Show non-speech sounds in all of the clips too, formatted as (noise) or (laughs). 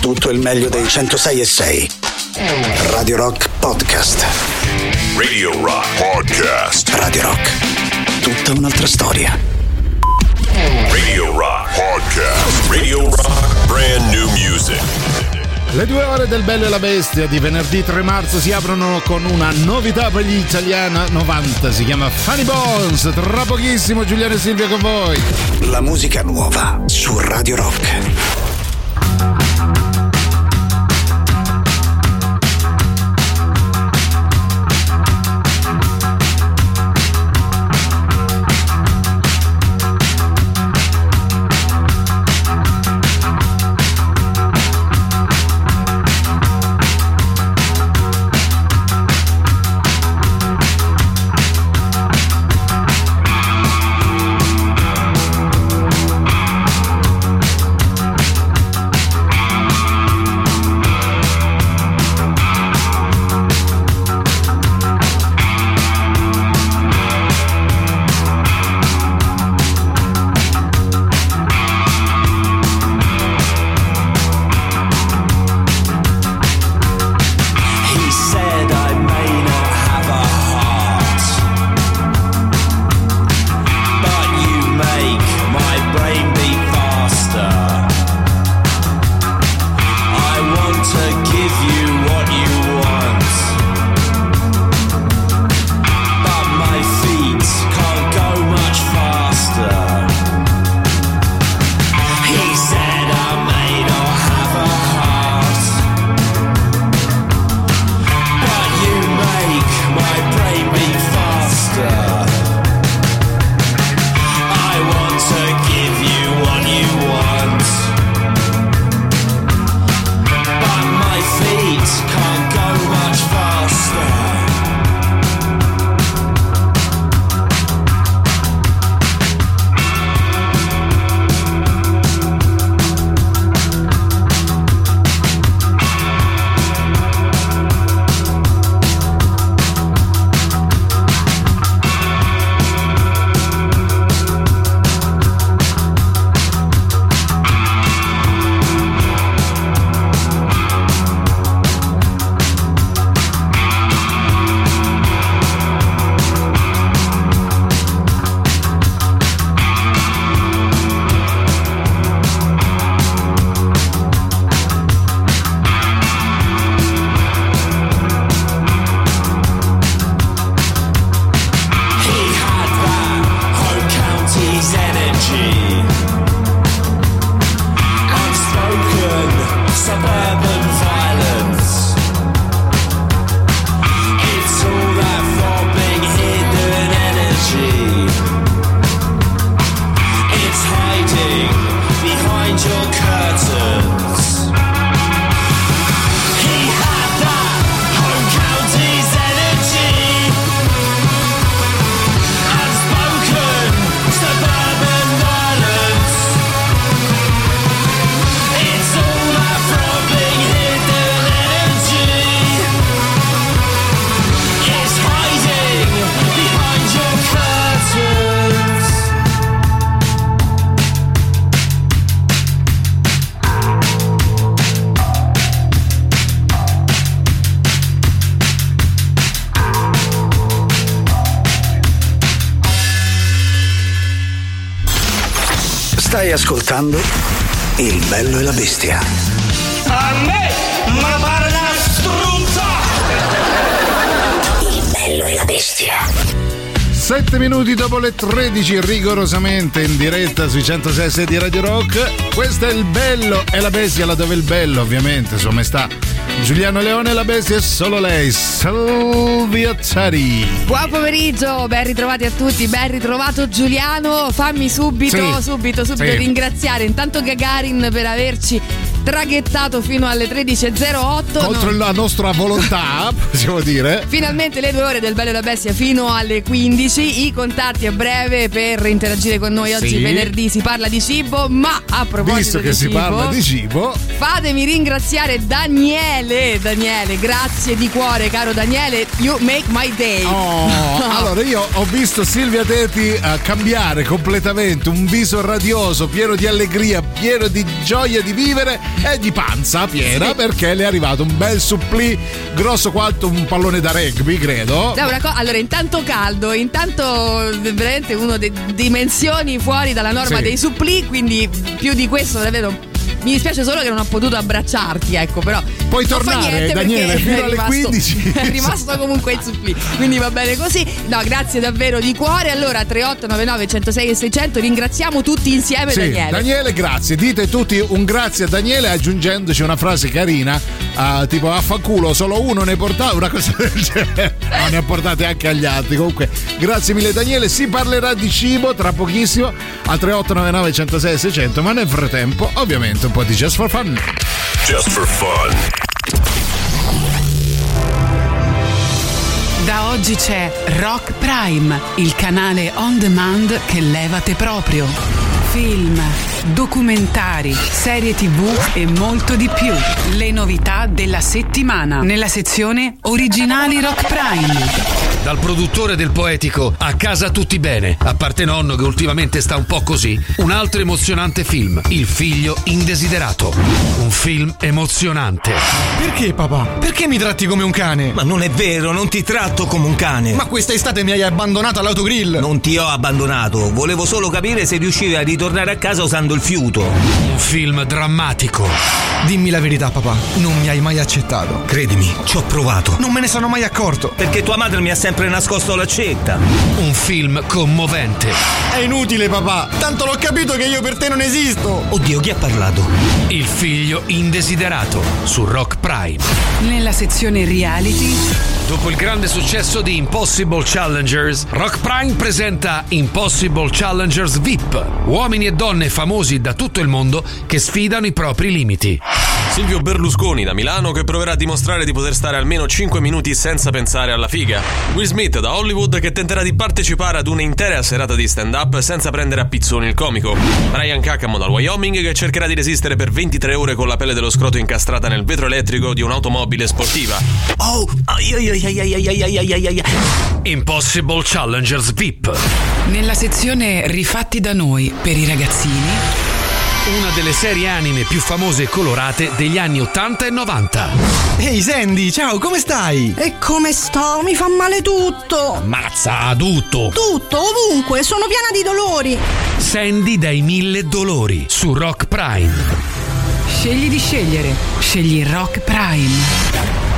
tutto il meglio dei 106 e 6. Radio Rock Podcast. Radio Rock Podcast. Radio Rock. Tutta un'altra storia. Radio Rock Podcast. Radio Rock Brand New Music. Le due ore del Bello e la Bestia di venerdì 3 marzo si aprono con una novità per gli italiana 90, si chiama Funny Bones. Tra pochissimo Giuliano e Silvia con voi. La musica nuova su Radio Rock. Ascoltando Il bello e la bestia. A me, ma pare una struzza! Il bello e la bestia. 7 minuti dopo le 13, rigorosamente in diretta sui 106 di Radio Rock. Questo è il bello e la bestia, là dove il bello, ovviamente, insomma, sta Giuliano Leone, la bestia è solo lei, Silvia Zari. Buon pomeriggio, ben ritrovati a tutti, ben ritrovato Giuliano. Fammi subito, Sì. subito, subito Sì. ringraziare intanto Gagarin per averci traghettato fino alle 13.08. Contro No. la nostra volontà, (laughs) possiamo dire. Finalmente le due ore del Bello e la Bestia fino alle 15. I contatti a breve per interagire con noi oggi Sì. venerdì si parla di cibo, ma a proposito Visto che si cibo, parla di cibo, Fatemi ringraziare Daniele, Daniele, grazie di cuore caro Daniele, you make my day. Oh, (laughs) allora io ho visto Silvia Teti eh, cambiare completamente un viso radioso, pieno di allegria, pieno di gioia di vivere è di panza piena sì. perché le è arrivato un bel supplì grosso quanto un pallone da rugby, credo. No, co- allora, intanto caldo, intanto veramente uno delle dimensioni fuori dalla norma sì. dei supplì, quindi più di questo davvero mi dispiace solo che non ho potuto abbracciarti, ecco, però. Puoi tornare, Daniele, fino alle rimasto, 15. (laughs) È rimasto comunque il supplì, quindi va bene così. No, grazie davvero di cuore. Allora, 3899 106 e 600, ringraziamo tutti insieme sì, Daniele. Daniele, grazie. Dite tutti un grazie a Daniele aggiungendoci una frase carina, uh, tipo affanculo, solo uno ne portava, una cosa del genere. No, ne ha portate anche agli altri. Comunque, grazie mille Daniele. Si parlerà di cibo tra pochissimo al 3899 106 e 600, ma nel frattempo, ovviamente un po' di Just for Fun. Just for Fun. Da oggi c'è Rock Prime, il canale on demand che levate proprio. Film, documentari, serie tv e molto di più. Le novità della settimana nella sezione Originali Rock Prime. Dal produttore del poetico A casa tutti bene, a parte nonno che ultimamente sta un po' così, un altro emozionante film, Il figlio indesiderato. Un film emozionante. Perché papà? Perché mi tratti come un cane? Ma non è vero, non ti tratto come un cane. Ma questa estate mi hai abbandonato all'autogrill. Non ti ho abbandonato, volevo solo capire se riuscivi a ritornare a casa usando il fiuto. Un film drammatico. Dimmi la verità papà, non mi hai mai accettato. Credimi, ci ho provato. Non me ne sono mai accorto. Perché tua madre mi ha sempre sempre nascosto l'accetta. Un film commovente. È inutile, papà. Tanto l'ho capito che io per te non esisto. Oddio, chi ha parlato? Il figlio indesiderato su Rock Prime. Nella sezione reality. Dopo il grande successo di Impossible Challengers, Rock Prime presenta Impossible Challengers VIP. Uomini e donne famosi da tutto il mondo che sfidano i propri limiti. Silvio Berlusconi da Milano che proverà a dimostrare di poter stare almeno 5 minuti senza pensare alla figa. Will Smith da Hollywood che tenterà di partecipare ad un'intera serata di stand-up senza prendere a pizzoni il comico. Brian Cacamo dal Wyoming che cercherà di resistere per 23 ore con la pelle dello scroto incastrata nel vetro elettrico di un'automobile sportiva. Oh, ai ai ai ai ai ai ai ai ai. Impossible Challengers VIP. Nella sezione Rifatti da noi per i ragazzini una delle serie anime più famose e colorate degli anni 80 e 90. Ehi Sandy, ciao, come stai? E come sto? Mi fa male tutto. Mazza, tutto. Tutto, ovunque, sono piena di dolori. Sandy dai mille dolori su Rock Prime. Scegli di scegliere. Scegli Rock Prime.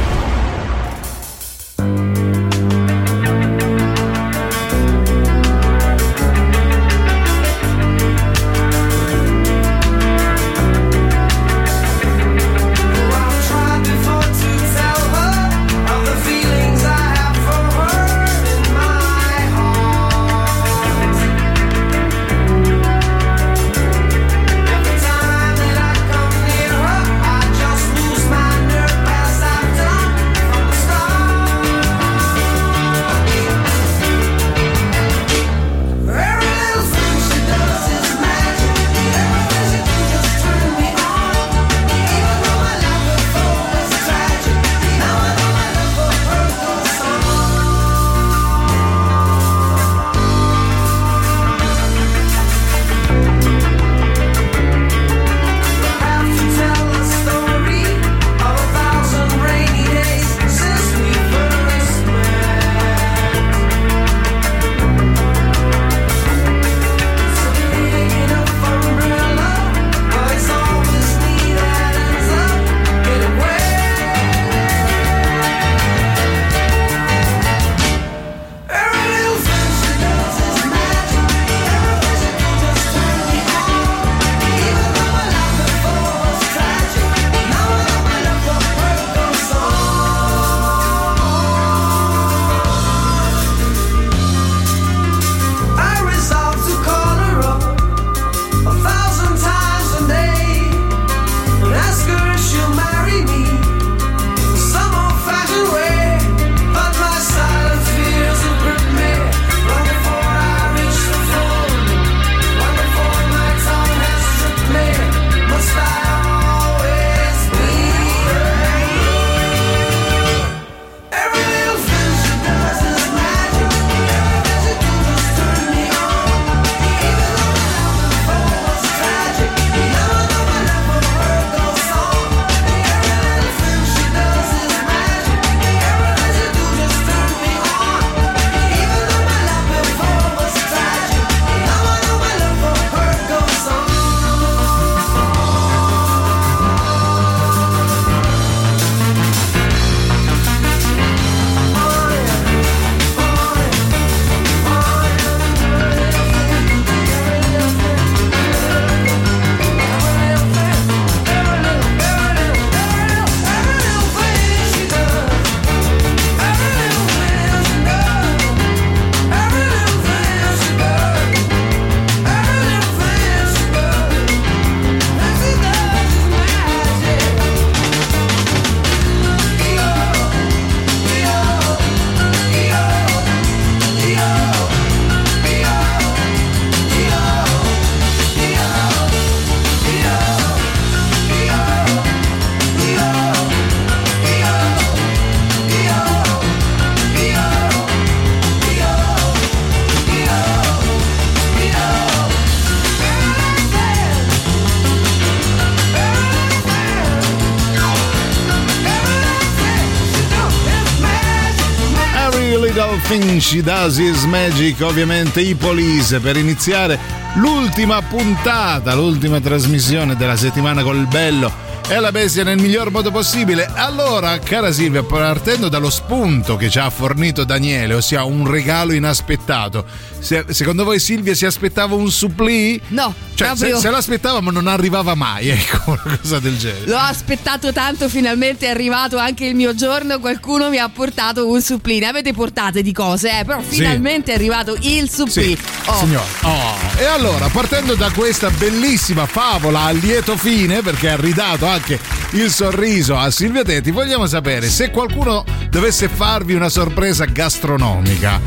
She Does Is Magic, ovviamente i Police per iniziare l'ultima puntata, l'ultima trasmissione della settimana col bello e la bestia nel miglior modo possibile. Allora, cara Silvia, partendo dallo spunto che ci ha fornito Daniele, ossia un regalo inaspettato, se, secondo voi Silvia si aspettava un supplì? No, cioè, proprio... se, se, l'aspettava ma non arrivava mai, ecco, (laughs) una cosa del genere. L'ho aspettato tanto, finalmente è arrivato anche il mio giorno, qualcuno mi ha portato un supplì. Ne avete portate di cose, eh, però finalmente sì. è arrivato il supplì. Sì, oh. signore. Oh. E allora, partendo da questa bellissima favola a lieto fine, perché ha ridato anche il sorriso a Silvia Tetti, vogliamo sapere se qualcuno dovesse farvi una sorpresa gastronomica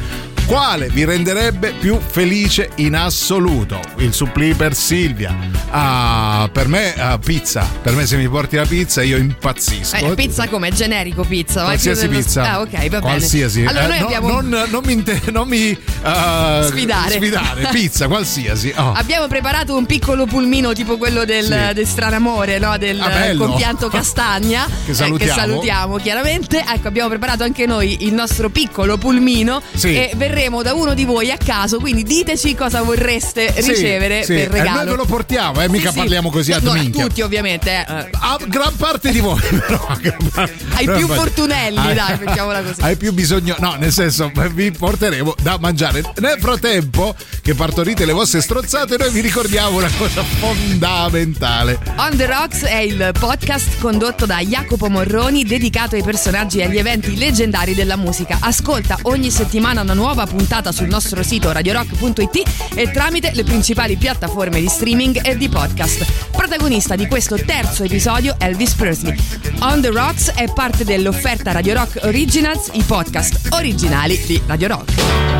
quale vi renderebbe più felice in assoluto? Il supplì per Silvia. Ah, per me uh, pizza. Per me se mi porti la pizza io impazzisco. Eh, pizza come? Generico pizza? Qualsiasi dello... pizza. Ah, ok, va qualsiasi. bene. Allora eh, no, abbiamo... non, non, mi, inter... non mi uh, sfidare. sfidare. (laughs) Pizza, qualsiasi. Oh. Abbiamo preparato un piccolo pulmino tipo quello del, sì. del stranamore, no? del ah, compianto (laughs) Castagna. che salutiamo. Eh, che salutiamo chiaramente. Ecco, abbiamo preparato anche noi il nostro piccolo pulmino sì. e verremo da uno di voi a caso, quindi diteci cosa vorreste sì, ricevere sì. per regalo. E noi ve lo portiamo, eh, mica parliamo così a no, dominchia. tutti ovviamente. Eh. A gran parte di voi, (laughs) però. Ai più fortunelli, ai, dai, mettiamola così. Hai più bisogno, no, nel senso, vi porteremo da mangiare. Nel frattempo che partorite le vostre strozzate, noi vi ricordiamo una cosa fondamentale. On the Rocks è il podcast condotto da Jacopo Morroni, dedicato ai personaggi e agli eventi leggendari della musica. Ascolta ogni settimana una nuova puntata sul nostro sito radiorock.it e tramite le principali piattaforme di streaming e di podcast. Protagonista di questo terzo episodio Elvis Presley. On the Rocks è parte dell'offerta Radio Rock Originals, i podcast originali di Radio Rock.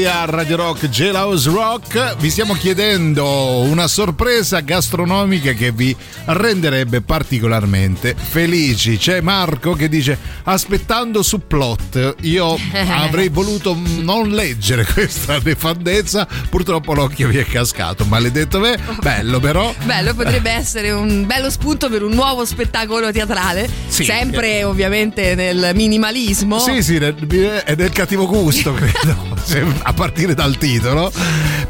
Presley a Radio Rock Jailhouse Rock vi stiamo chiedendo una sorpresa gastronomica che vi renderebbe particolarmente felici. C'è Marco che dice aspettando su plot io (laughs) avrei voluto non leggere questa nefandezza purtroppo l'occhio mi è cascato maledetto me bello però Bello, potrebbe (laughs) essere un bello spunto per un nuovo spettacolo teatrale, Sì. sempre ovviamente nel minimalismo. Sì, sì, nel- è del cattivo gusto, (laughs) credo, se- a partire dal titolo.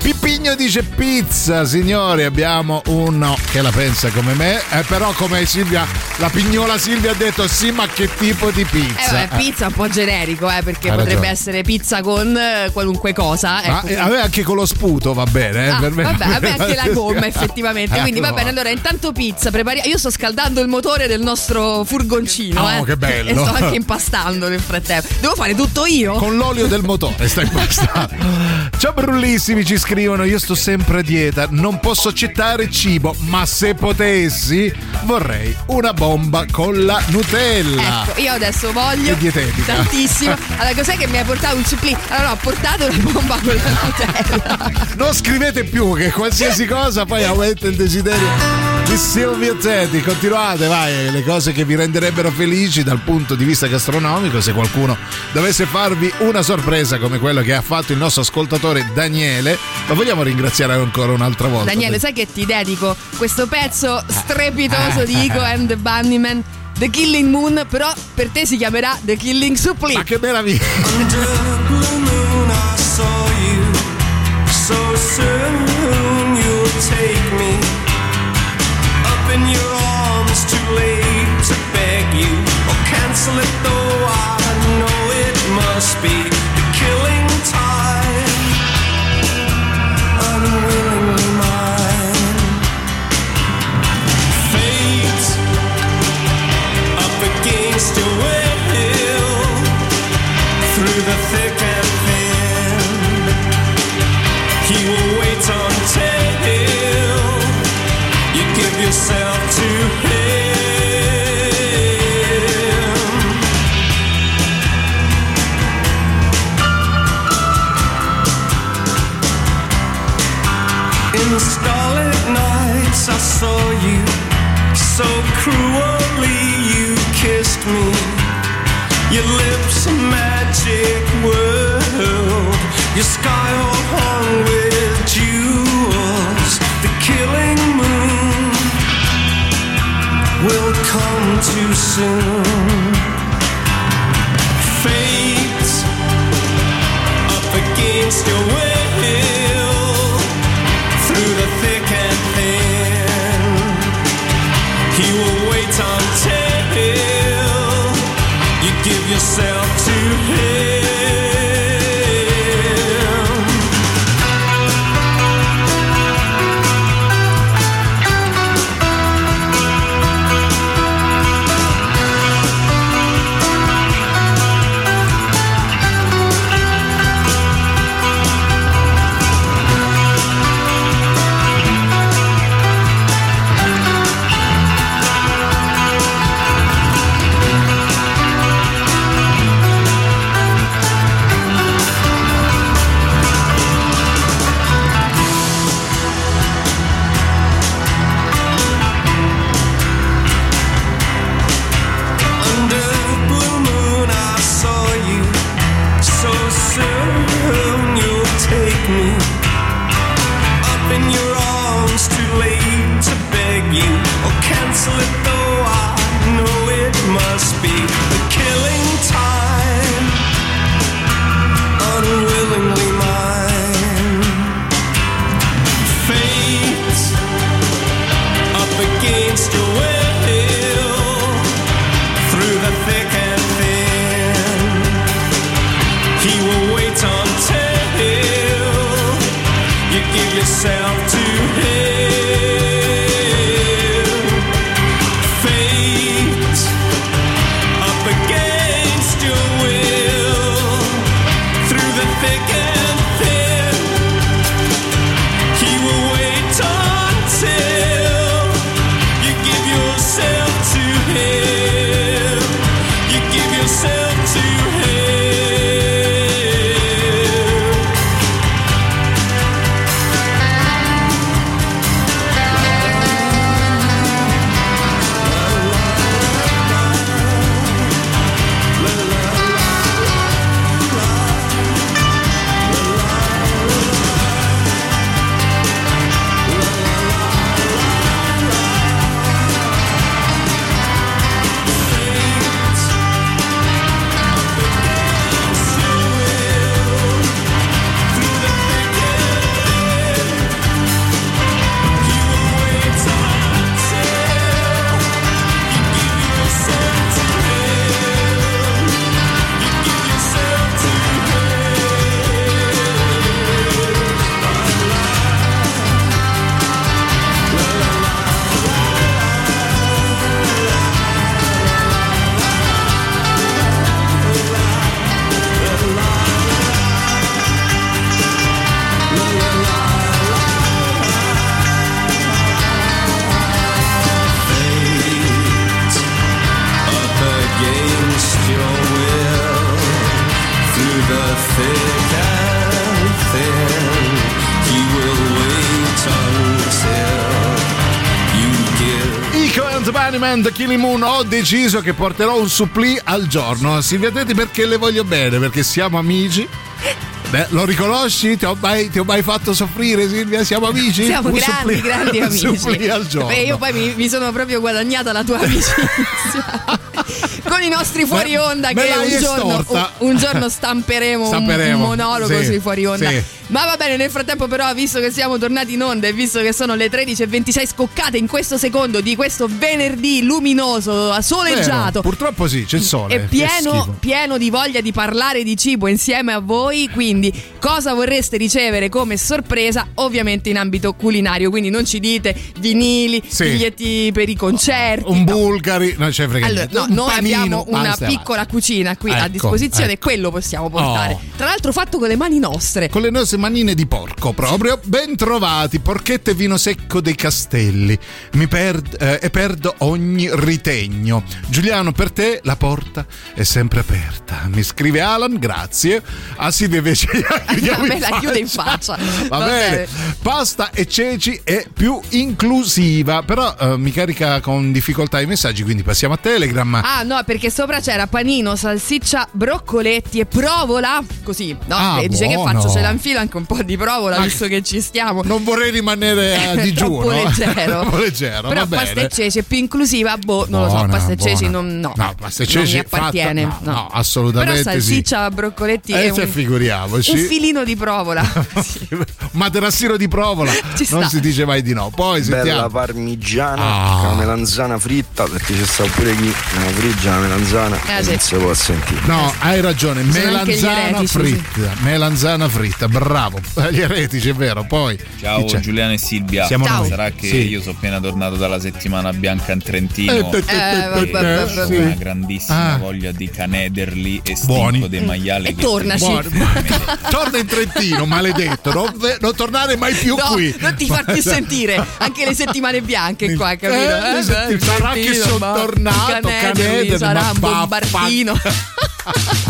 Pippi Pigno dice pizza, signori, abbiamo uno che la pensa come me, eh, però come Silvia, la pignola Silvia ha detto sì, ma che tipo di Eh, pizza? vabbè, pizza un po' generico, eh, perché potrebbe essere pizza con eh, qualunque cosa. Ma ecco. eh, a me anche con lo sputo va bene, eh, Ah, per me. vabbè, a me anche la (laughs) gomma effettivamente. Eh, Quindi va bene, allora intanto pizza, prepariamo. Io sto scaldando il motore del nostro furgoncino. Oh, eh, che bello. (laughs) E sto anche impastando nel frattempo. Devo fare tutto io? Con l'olio del motore stai impastando. (laughs) Ciao brullissimi, ci scrivono: Io sto sempre a dieta, non posso accettare cibo, ma se potessi vorrei una bomba con la Nutella. Ecco, io adesso voglio tantissimo. (laughs) Allora, cos'è che mi hai portato un supplì? Allora, ho portato una bomba con la Nutella. Non scrivete più che qualsiasi cosa poi aumenta il desiderio di Silvia Teti. Continuate, vai, le cose che vi renderebbero felici dal punto di vista gastronomico. Se qualcuno dovesse farvi una sorpresa come quello che ha fatto il nostro ascoltatore Daniele, lo vogliamo ringraziare ancora un'altra volta. Daniele, sai che ti dedico questo pezzo strepitoso di (laughs) Ico and the Bunnymen, The Killing Moon, però per te si chiamerà The Killing Supply. Ma che meraviglia! Cancel though I know it must be me. Your lips a magic world. Your sky all hung with jewels. The killing moon will come too soon. Killing Moon, ho deciso che porterò un supplì al giorno. Silvia Tetti perché le voglio bene, perché siamo amici. Beh, lo riconosci? Ti ho, mai, ti ho mai fatto soffrire, Silvia? Siamo amici? Siamo Un grandi, supplì- grandi (laughs) amici. supplì al giorno. Beh, io poi mi, mi sono proprio guadagnata la tua (laughs) amicizia. Con i nostri fuori Me- onda me che l'hai un giorno, un, un giorno stamperemo, un- Stamperemo, un monologo sì, sui fuori onda. sì. Ma va bene, nel frattempo però, visto che siamo tornati in onda e visto che sono le 13.26 scoccate in questo secondo di questo venerdì luminoso, soleggiato, Vero, Purtroppo sì, c'è il sole. e pieno, pieno di voglia di parlare di cibo insieme a voi. Quindi, cosa vorreste ricevere come sorpresa? Ovviamente in ambito culinario. Quindi, non ci dite vinili, Sì. biglietti per i concerti. Un no. bulgari, non c'è frega Allora, no, Un noi panino, abbiamo una piccola cucina qui a Ecco, disposizione, ecco. quello possiamo portare. Oh. Tra l'altro, fatto con le mani nostre. Con le nostre manine di porco proprio. Ben trovati, porchette e vino secco dei castelli. Mi perd- eh, e perdo ogni ritegno. Giuliano, per te la porta è sempre aperta. Mi scrive Alan, grazie. A Silvia invece (laughs) A me la chiude in faccia. Va, Va bene. bene. Pasta e ceci è più inclusiva, però eh, mi carica con difficoltà i messaggi, quindi passiamo a Telegram. Ah no, perché sopra c'era panino, salsiccia, broccoletti e provola. Così, no? Ah, dice che buono. faccio? Ce la infilo anche un po' di provola, Ma- visto che ci stiamo. Non vorrei rimanere a (laughs) digiuno. Troppo leggero. (laughs) Troppo leggero, Però pasta e ceci è più inclusiva, boh, non lo so, pasta e ceci non, no, No, pasta e non ceci mi appartiene. fatta- no, no. no, assolutamente Però salsiccia, broccoli Eh, e un, figuriamoci. un filino di provola. (laughs) Materassino di provola. (laughs) Ci non sta. si dice mai di no. Poi Bella sentiamo. parmigiana Ah. con la melanzana fritta perché c'è sta pure chi la friggia la melanzana Eh, sì. non si può sentire. No, hai ragione, Sono melanzana eretici, fritta, melanzana fritta, bravo. Eh, (laughs) Gli eretici, è vero, poi Ciao? Giuliano e Silvia. Siamo Ciao. noi. Sarà che Sì. io sono appena tornato dalla settimana bianca in Trentino. Eh, Eh, vabbè, e vabbè, ho vabbè. una grandissima Ah. voglia di canederli e Buoni. stinco dei maiali. E che tornaci. Torna in Trentino, maledetto, non, non tornare mai più No, qui. non ti farti (laughs) sentire anche le settimane bianche qua, capito? Eh, setti- beh, sarà che sono tornato, Canederli, Canederli, sarà un bombardino. Questo (laughs)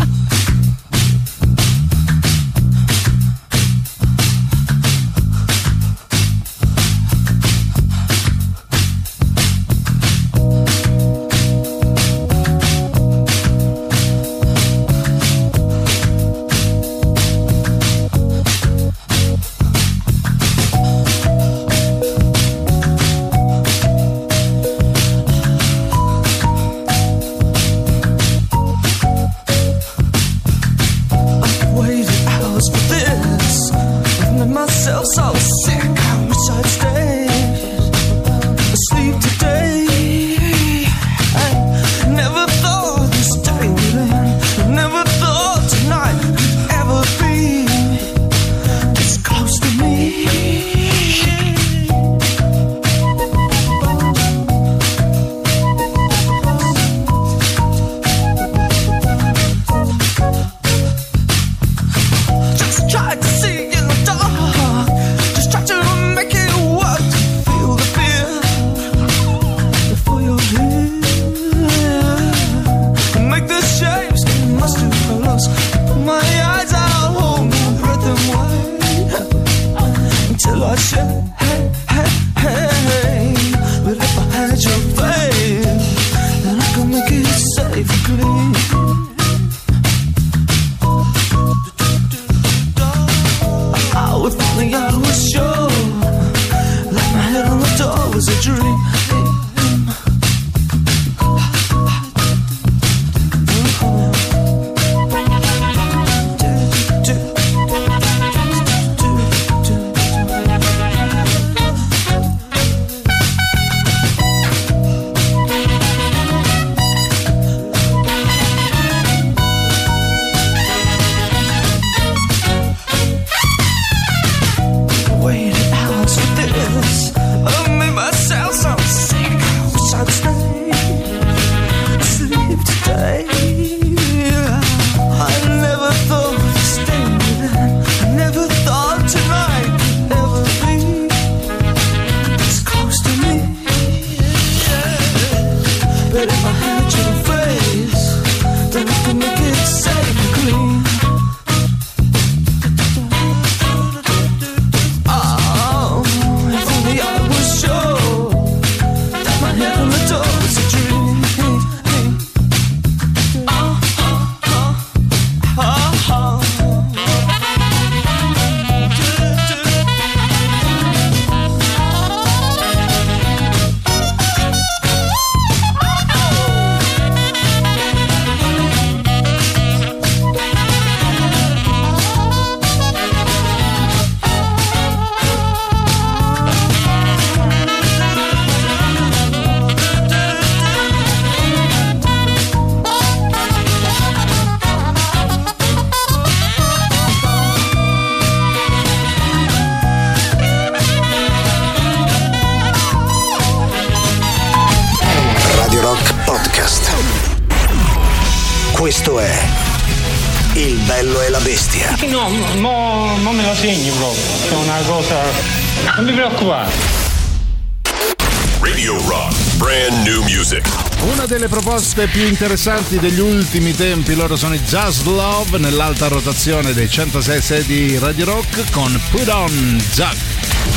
proposte più interessanti degli ultimi tempi, loro sono i Just Love nell'alta rotazione dei 106 di Radio Rock con Put On Jug.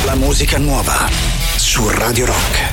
La musica nuova su Radio Rock.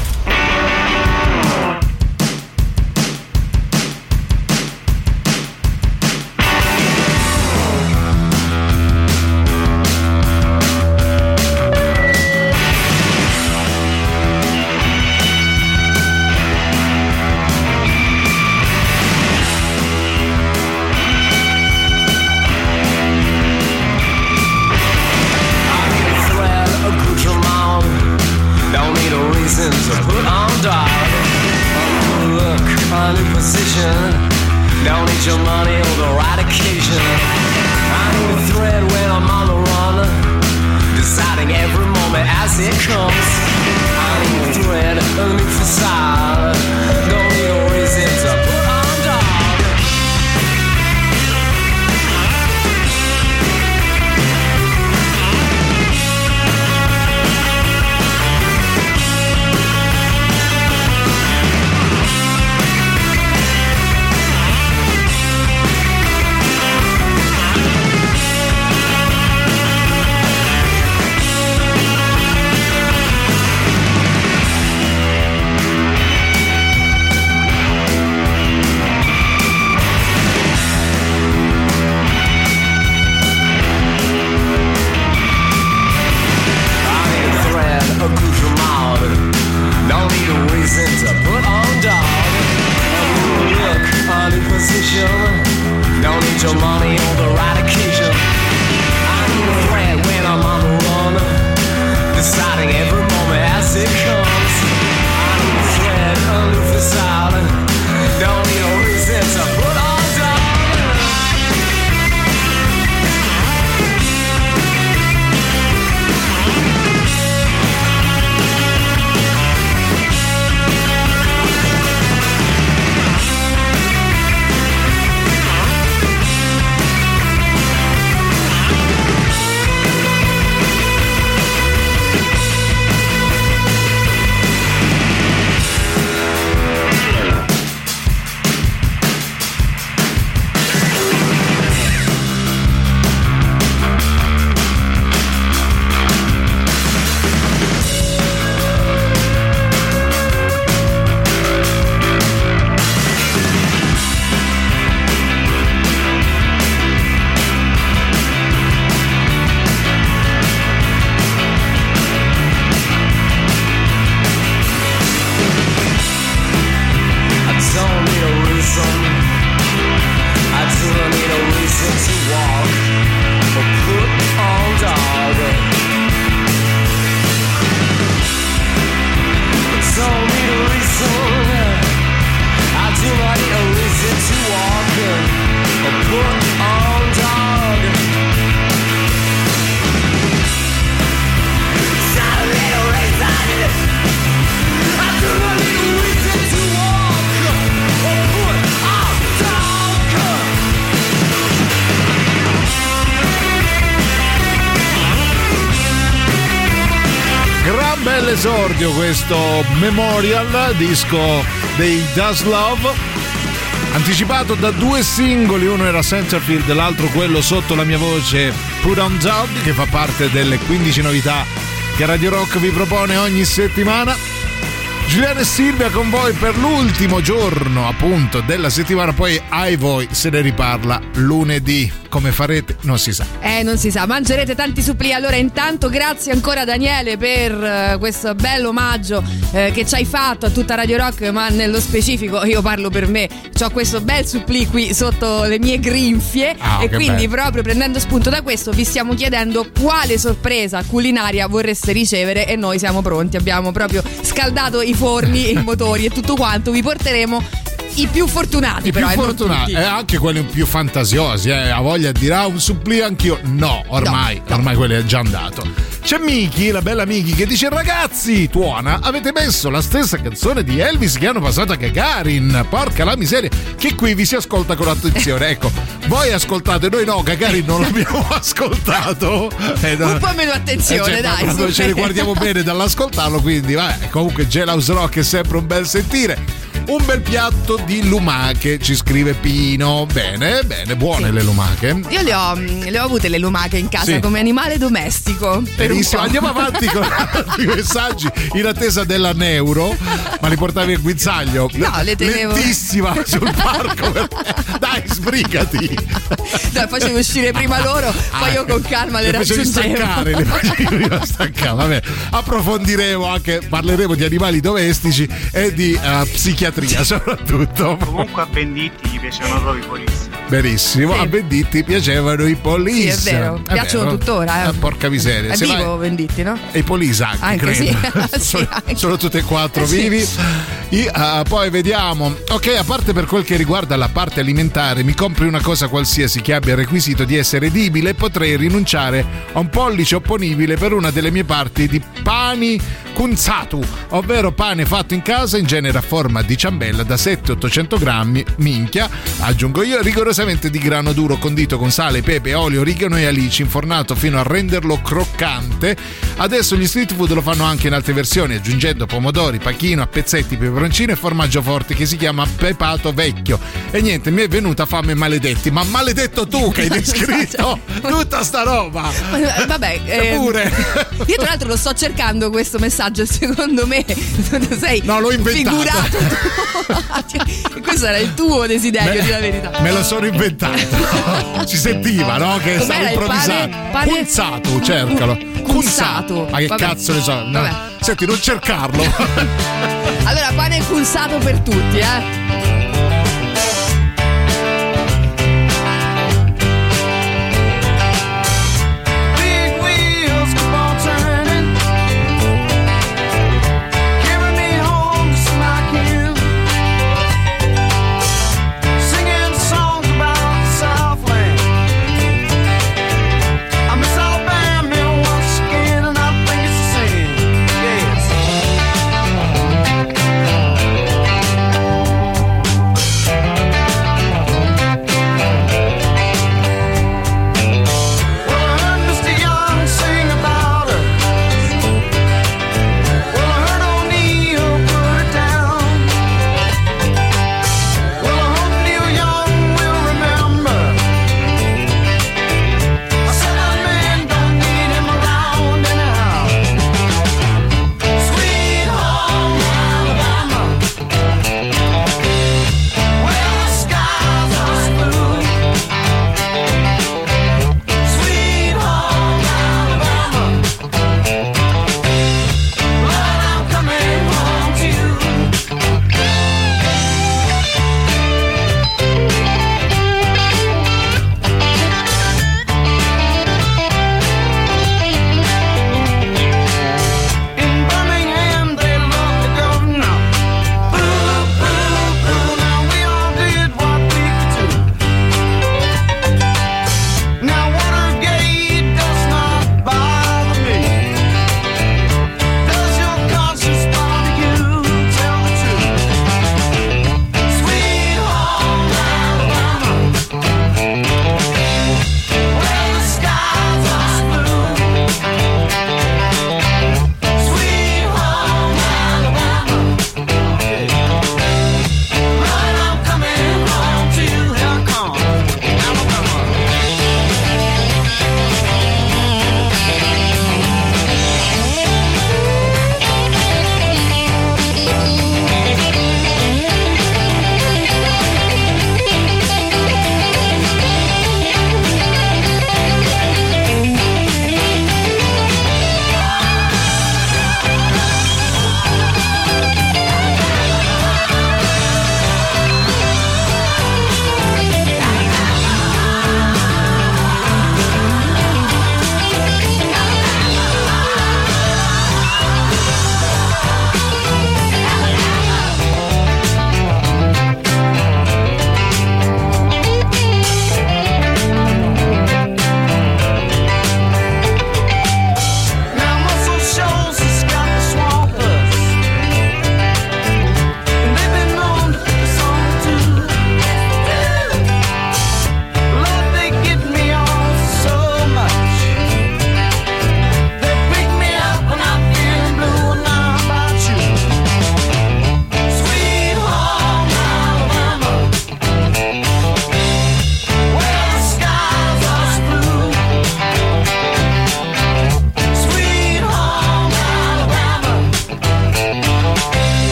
Esordio questo Memorial, disco dei Does Love. Anticipato da due singoli, uno era Centerfield, l'altro quello sotto la mia voce Put on Dog, che fa parte delle 15 novità che Radio Rock vi propone ogni settimana. Giuliano e Silvia con voi per l'ultimo giorno appunto della settimana, poi ai voi se ne riparla lunedì. Come farete non si sa. Eh, non si sa, mangerete tanti suppli. Allora, intanto, grazie ancora Daniele per eh, questo bello omaggio eh, che ci hai fatto a tutta Radio Rock, ma nello specifico io parlo per me. Ho questo bel supplì qui sotto le mie grinfie Ah, e quindi bello. proprio prendendo spunto da questo vi stiamo chiedendo quale sorpresa culinaria vorreste ricevere e noi siamo pronti. Abbiamo proprio scaldato i forni, i (laughs) motori e tutto quanto. Vi porteremo i più fortunati, I però. più eh, fortunati, tutti. e anche quelli più fantasiosi, eh. ha voglia di dire ah, un supplì anch'io. No, ormai, ormai quello è già andato. C'è Miki, la bella Miki, che dice: Ragazzi, tuona, avete messo la stessa canzone di Elvis che hanno passato a Gagarin. Porca la miseria, che qui vi si ascolta con attenzione. (laughs) Ecco, voi ascoltate, noi no, Gagarin non l'abbiamo (laughs) ascoltato. Eh, no. Un po' meno attenzione, Eh, cioè, dai. su. ce ne guardiamo bene dall'ascoltarlo, quindi vabbè, comunque Jailhouse Rock è sempre un bel sentire. Un bel piatto di lumache, ci scrive Pino. Bene, bene, buone le lumache. Io le ho, le ho avute le lumache in casa Sì. come animale domestico. Benissimo, andiamo avanti con (laughs) i messaggi in attesa della neuro. Ma li portavi al guinzaglio? No, le tenevo. Lentissima sul parco. Dai, sbrigati. Dai, facevo uscire prima loro, poi io con calma le, Le raggiungevo. staccare, le facevi staccare. Vabbè, approfondiremo anche, parleremo di animali domestici e di eh, psichiatria (laughs) soprattutto. Comunque a Venditti gli piacevano proprio i polizi. Benissimo, a Venditti piacevano i police. Sì, è vero, piacciono vero. tuttora. Eh. Eh, porca miseria. È Se vai- vivo Venditti, no? e i polisi anche, Anche, sì. credo. Sì, (laughs) sono, anche. sono tutte e quattro Eh, sì. vivi. I- ah, poi vediamo. Ok, a parte per quel che riguarda la parte alimentare, mi compri una cosa qualsiasi che abbia il requisito di essere edibile e potrei rinunciare a un pollice opponibile per una delle mie parti di pani kunzatu, ovvero pane fatto in casa in genere a forma di ciambella da 700-800 grammi, minchia, aggiungo io, rigorosamente di grano duro condito con sale, pepe, olio, origano e alici, infornato fino a renderlo croccante. Adesso gli street food lo fanno anche in altre versioni, aggiungendo pomodori, pachino a pezzetti, peperoncino e formaggio forte che si chiama pepato vecchio. E niente, mi è venuta fame maledetti, ma maledetto tu che hai (laughs) descritto tutta sta roba! Vabbè, ehm, Pure. io tra l'altro lo sto cercando questo messaggio, secondo me tu sei No, l'ho inventato. figurato. (laughs) Cioè, questo era il tuo desiderio, Beh, di la verità. Me lo sono inventato. (laughs) Si sentiva, no? Che stavo Com'era il improvvisando. pane- pane- Kunzatu, cercalo. Kunzatu. Ma che Vabbè. cazzo ne so? No. Vabbè. Senti, non cercarlo. (laughs) Allora, pane cunzato per tutti, eh.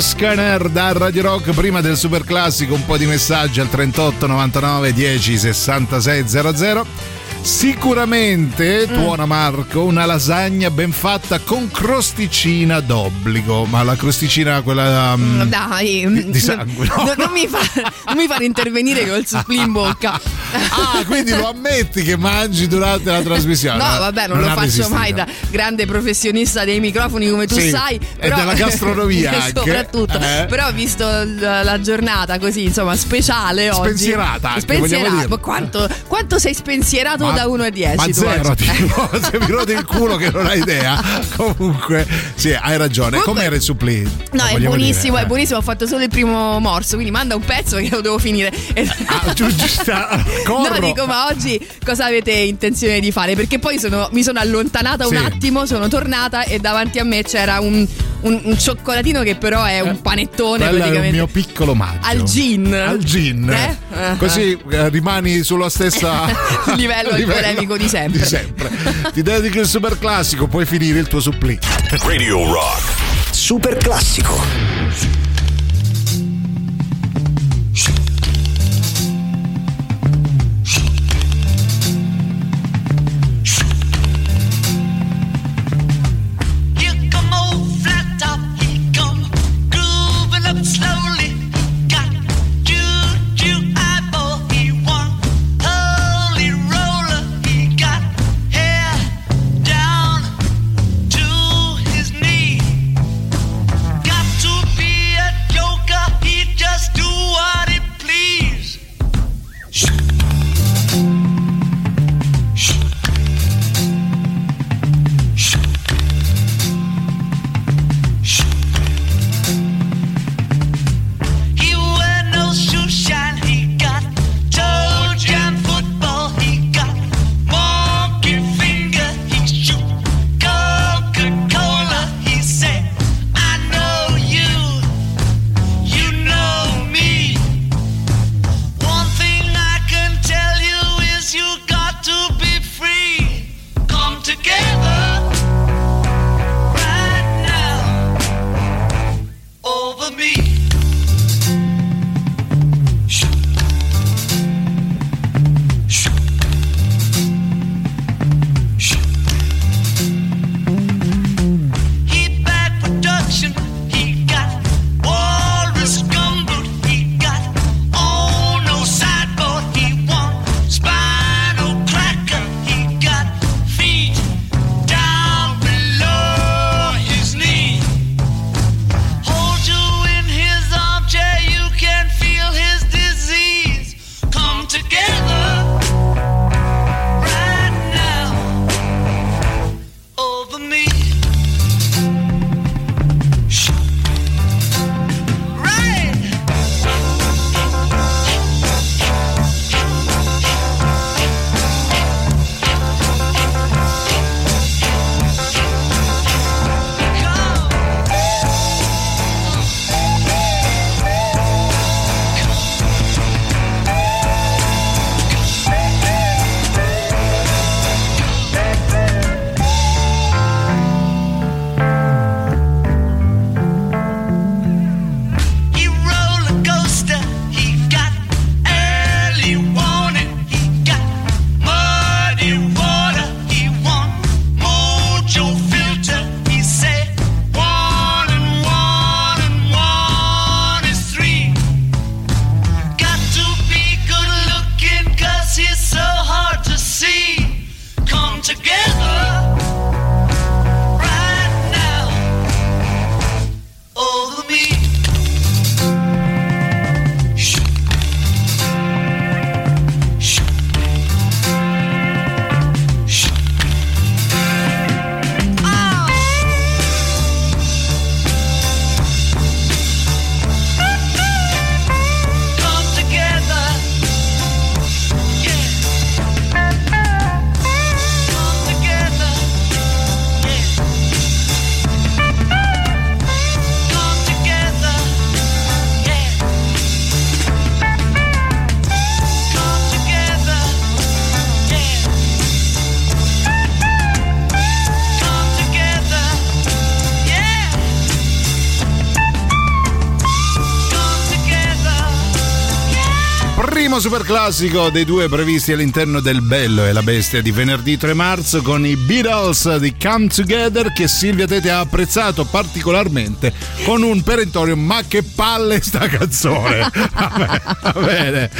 Scanner da Radio Rock prima del super classico un po' di messaggi al 38 99 10 66 00 Sicuramente, tuona Marco, una lasagna ben fatta con crosticina d'obbligo, ma la crosticina quella um, Dai, di, di sangue. no? no, non, mi fa, non mi fare intervenire col (laughs) supplì in bocca. Ah, quindi lo ammetti che mangi durante la trasmissione? No, vabbè, non, lo ha faccio mai da grande professionista dei microfoni come tu Sì, sai. e Però, della (laughs) gastronomia anche. Soprattutto. Eh. Però visto la, giornata così, insomma, speciale oggi. Spensierata anche, Spensierata. Ma quanto, quanto sei spensierato Ma- da 1 a 10? Ma zero, tipo, (laughs) se mi rodi il culo che non hai idea. (laughs) Comunque, sì, hai ragione. Comunque- Com'era il supplì? No, è buonissimo, dire, è buonissimo. Ho fatto solo il primo morso, quindi manda un pezzo che lo devo finire. (laughs) Ah, giu- giusto, corro. No, dico, ma oggi cosa avete intenzione di fare? Perché poi sono- mi sono allontanata Sì. un attimo, sono tornata e davanti a me c'era un, un- un cioccolatino che però è un panettone Quello è il praticamente. mio piccolo maggio. Al gin. Al gin. Eh? Ah. Così eh, rimani sulla stessa (laughs) Livello (laughs) polemico di sempre. di sempre. Ti dedichi il super classico, puoi finire il tuo supplì. Radio Rock. Super classico. Primo super classico dei due previsti all'interno del Bello e la Bestia di venerdì 3 marzo con i Beatles di Come Together che Silvia Tete ha apprezzato particolarmente con un perentorio ma che palle sta canzone. (laughs) Vabbè, va bene.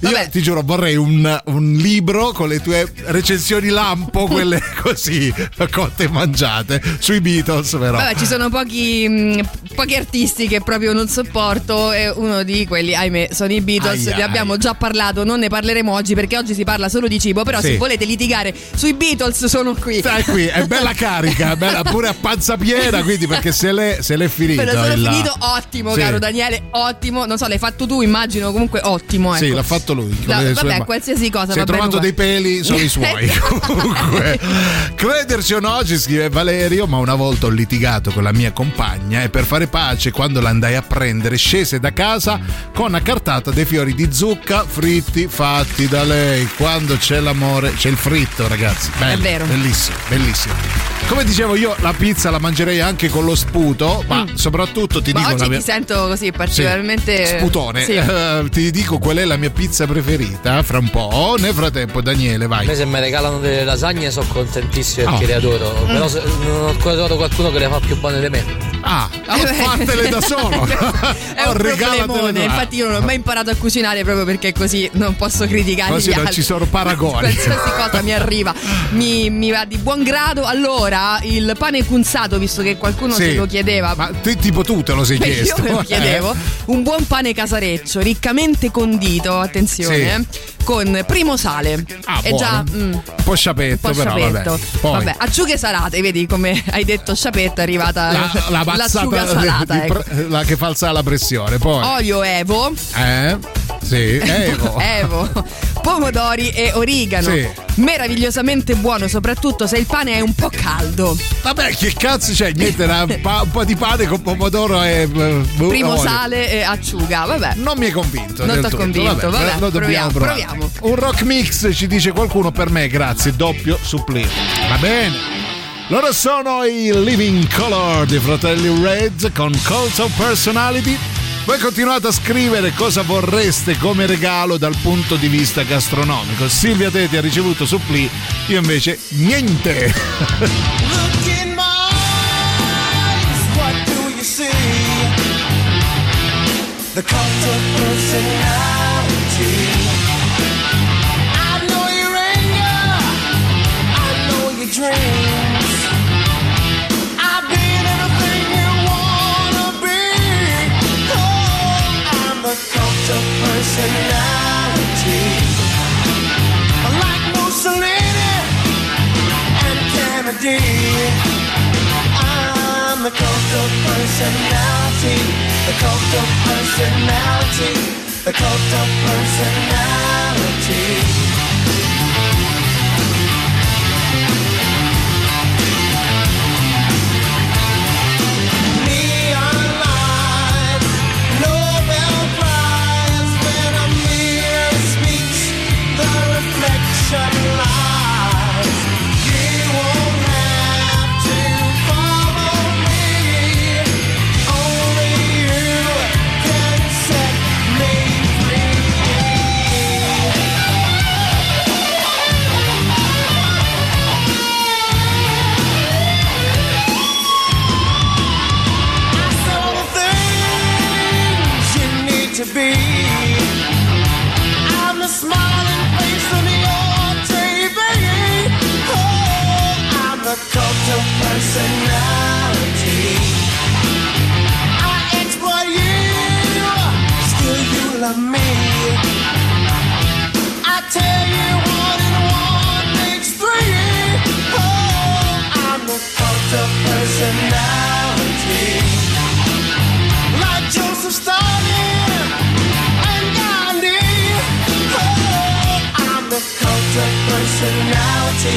Io ti giuro vorrei un, un libro con le tue recensioni lampo, quelle (laughs) così cotte e mangiate sui Beatles però. Vabbè, ci sono pochi, mh, pochi artisti che proprio non sopporto e uno di quelli, ahimè, sono i Beatles. Aia, ne abbiamo già parlato, non ne parleremo oggi perché oggi si parla solo di cibo, però Sì. se volete litigare sui Beatles sono qui. Stai qui, è bella carica, bella pure a panza piena, quindi perché se l'è, se l'è finito. Però sono il- finito ottimo, Sì. caro Daniele, ottimo. Non so, l'hai fatto tu, immagino, comunque ottimo. Ecco. Sì, l'ha fatto lui. sue vabbè, ma- qualsiasi cosa. Se hai bene trovato dei peli, sono i suoi. (laughs) (laughs) Comunque, crederci o no, ci scrive Valerio, ma una volta ho litigato con la mia compagna e per fare pace, quando l'andai a prendere, scese da casa con una cartata dei fiori di zucca fritti fatti da lei. Quando c'è l'amore, c'è il fritto, ragazzi. Bello, vero. Bellissimo, bellissimo. Come dicevo io, la pizza la mangerei anche con lo sputo, ma soprattutto ti Ma dico oggi la mia... ti sento così particolarmente. Sputone, Sì. Eh, ti dico qual è la mia pizza preferita fra un po'. Nel frattempo, Daniele, A vai. me se mi regalano delle lasagne sono contentissimo perché Oh. le adoro. Mm. Però se- non ho ancora trovato qualcuno che le fa più buone di me. Ah, allora (laughs) fatele da solo. È un (laughs) Oh, regalatele Infatti, io non ho mai imparato a cucinare proprio perché così non posso criticare Così gli non altri. ci sono paragoni. (laughs) Qualsiasi cosa mi arriva mi, mi va di buon grado. Allora, il pane cunzato, visto che qualcuno Sì. se lo chiedeva. Ma tu- tipo tu te lo sei (laughs) chiesto. Io lo (laughs) chiedevo. eh? Un buon pane casareccio, riccamente condito, attenzione, Sì. eh, con primo sale. Ah, È già buono. mm, Un po' sciapetto, un po' però sciapetto. vabbè. Poi, Vabbè, acciughe salate, vedi come hai detto sciapetto è arrivata la, la l'acciuga mazzata salata. ecco. la che fa alzare la pressione. Poi, Olio Evo, eh? Sì, Evo. (laughs) Evo, pomodori e origano. Sì. Meravigliosamente buono, soprattutto se il pane è un po' caldo. Vabbè, che cazzo c'è? Niente, era un, pa- un po' di pane con pomodoro e. eh, boh, Primo olio. sale e acciuga, vabbè. Non mi hai convinto. Non t'ho tutto. convinto, vabbè, lo dobbiamo proviamo, proviamo. Un rock mix ci dice qualcuno per me, grazie, doppio supplì. Va bene. Loro sono i Living Color dei fratelli Red con Cult of Personality. Voi continuate a scrivere cosa vorreste come regalo dal punto di vista gastronomico. Silvia Teti ha ricevuto supplì, io invece niente. The cult of personality. Personality. Like Mussolini and Kennedy. I'm the cult of personality, the cult of personality, the cult of personality. Personality. I exploit you, still you love me. I tell you one and one makes three. Oh, I'm cult of personality. Like Joseph Stalin and Gandhi. Oh, I'm cult of personality.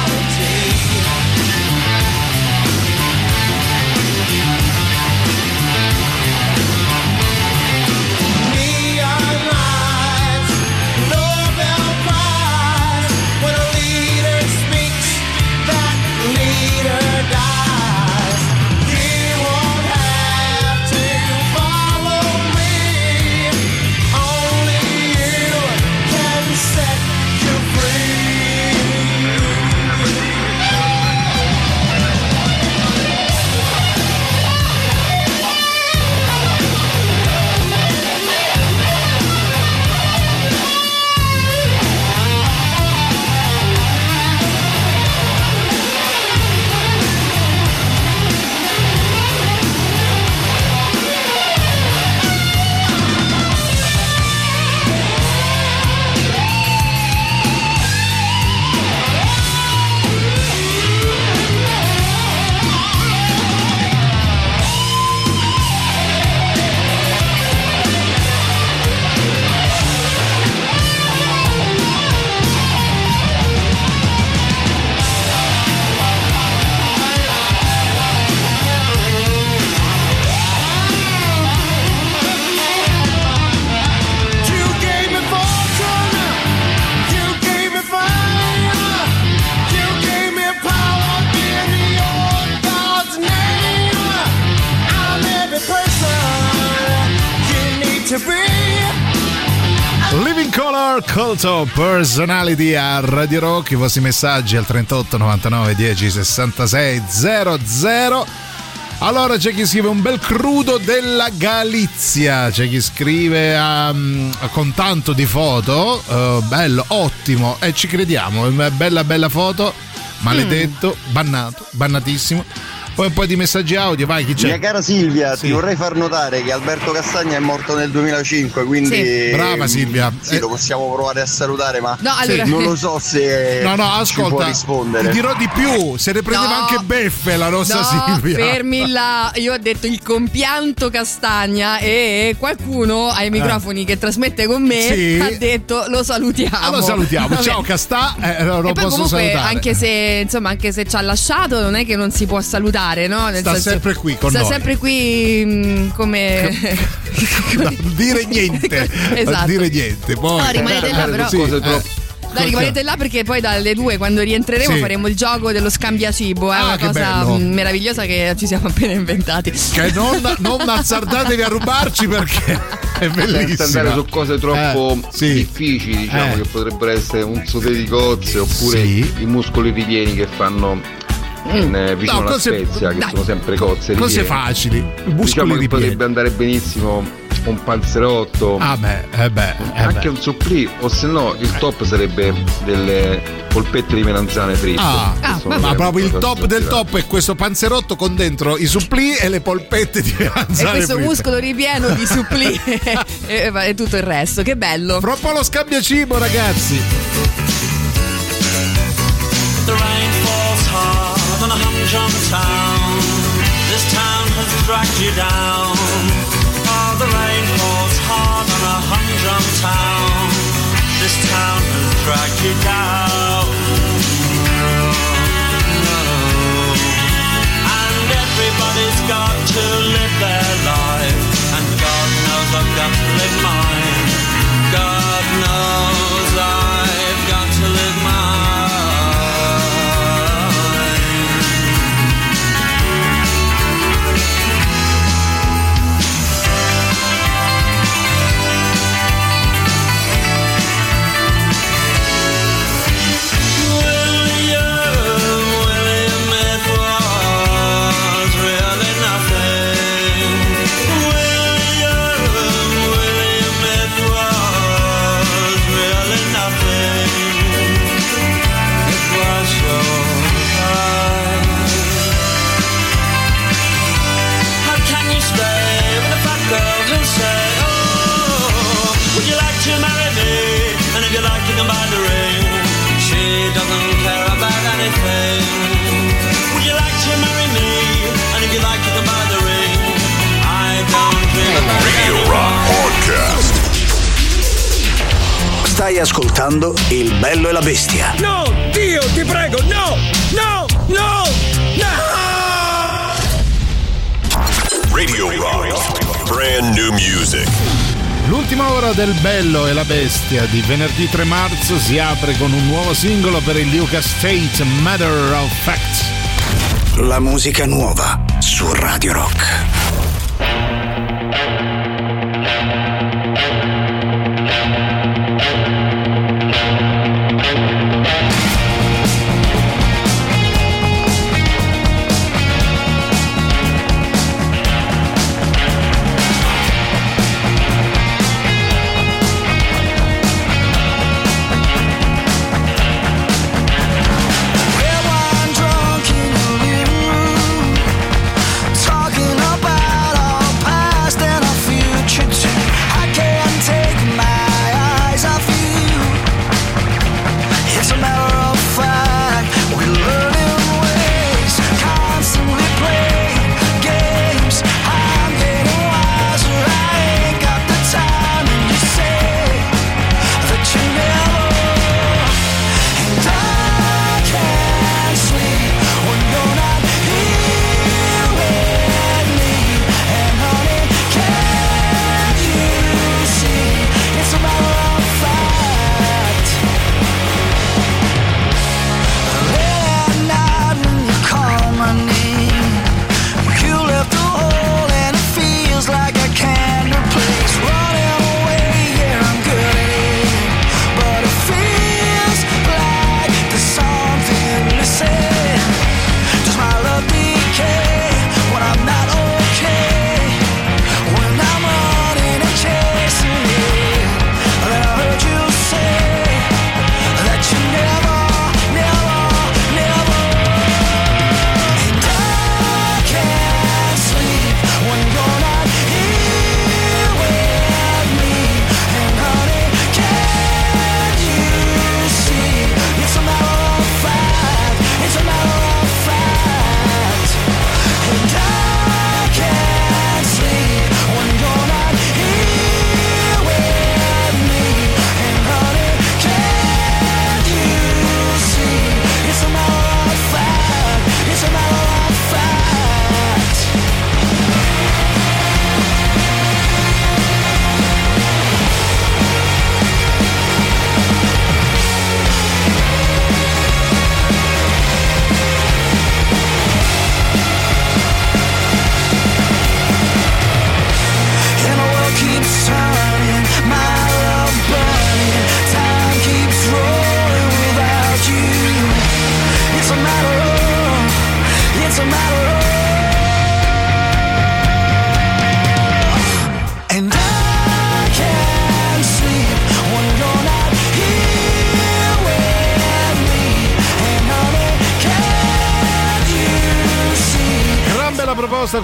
Culto Personality a Radio Rock, i vostri messaggi al 38 99 10 66 00. Allora c'è chi scrive un bel crudo della Galizia, c'è chi scrive um, con tanto di foto, uh, bello, ottimo, e ci crediamo, bella bella foto, maledetto, bannato, bannatissimo. Poi un po' di messaggi audio, vai chi c'è? Mia cara Silvia, Sì. ti vorrei far notare che Alberto Castagna è morto nel 2005, quindi Sì. Brava, Silvia. Sì, Eh. lo possiamo provare a salutare, ma No, allora- non lo so se No, no, ci può ascolta, rispondere. ti dirò di più, se ne prendeva No. anche beffe la nostra No, Silvia. fermi là. Io ho detto il compianto Castagna e qualcuno ai microfoni che trasmette con me Eh. Sì. ha detto lo salutiamo. Ah, lo salutiamo, Vabbè. ciao Castà, eh, lo E poi posso comunque salutare. anche se insomma anche se ci ha lasciato non è che non si può salutare no? Nel Sta sempre qui con sta noi. sempre qui mm, come (laughs) Non dire niente, (laughs) Esatto. non dire niente. Poi, No, rimanete là, però. Sì, eh. Dai, rimanete là perché poi dalle due quando rientreremo Sì. faremo il gioco dello scambiacibo, è Ah, una cosa bello. mm, meravigliosa che ci siamo appena inventati. Che non, non azzardatevi a rubarci perché è bellissimo. Senza andare su cose troppo difficili, diciamo, Eh. che potrebbero essere un sudè di cozze oppure Sì. i muscoli ripieni che fanno in, eh, vicino No, alla cose- spezia, che dai. sono sempre cozze Cose facili, muscoli Diciamo che ripieni. potrebbe andare benissimo un panzerotto. Ah beh, eh beh, eh anche beh. un supplì, o se no il top sarebbe delle polpette di melanzane fritte. Ah, che sono ma proprio il top del top è questo panzerotto con dentro i supplì e le polpette di E melanzane questo fritte. muscolo ripieno di supplì (laughs) (laughs) e, e tutto il resto, che bello. Troppo lo scambiacibo, ragazzi. Humdrum town. This town has dragged you down. Oh, the rain falls hard on a humdrum town. This town has dragged you down. And everybody's got to live their life. And God knows I've got to live mine. Ascoltando Il bello e la bestia. No, Dio, ti prego, no, no, no, no! Radio Rock. Brand new music. L'ultima ora del Bello e la Bestia di venerdì 3 marzo si apre con un nuovo singolo per il Lucas State Matter of Fact. La musica nuova su Radio Rock.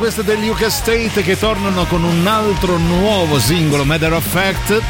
Questa degli UK State che tornano con un altro nuovo singolo, Matter of Fact,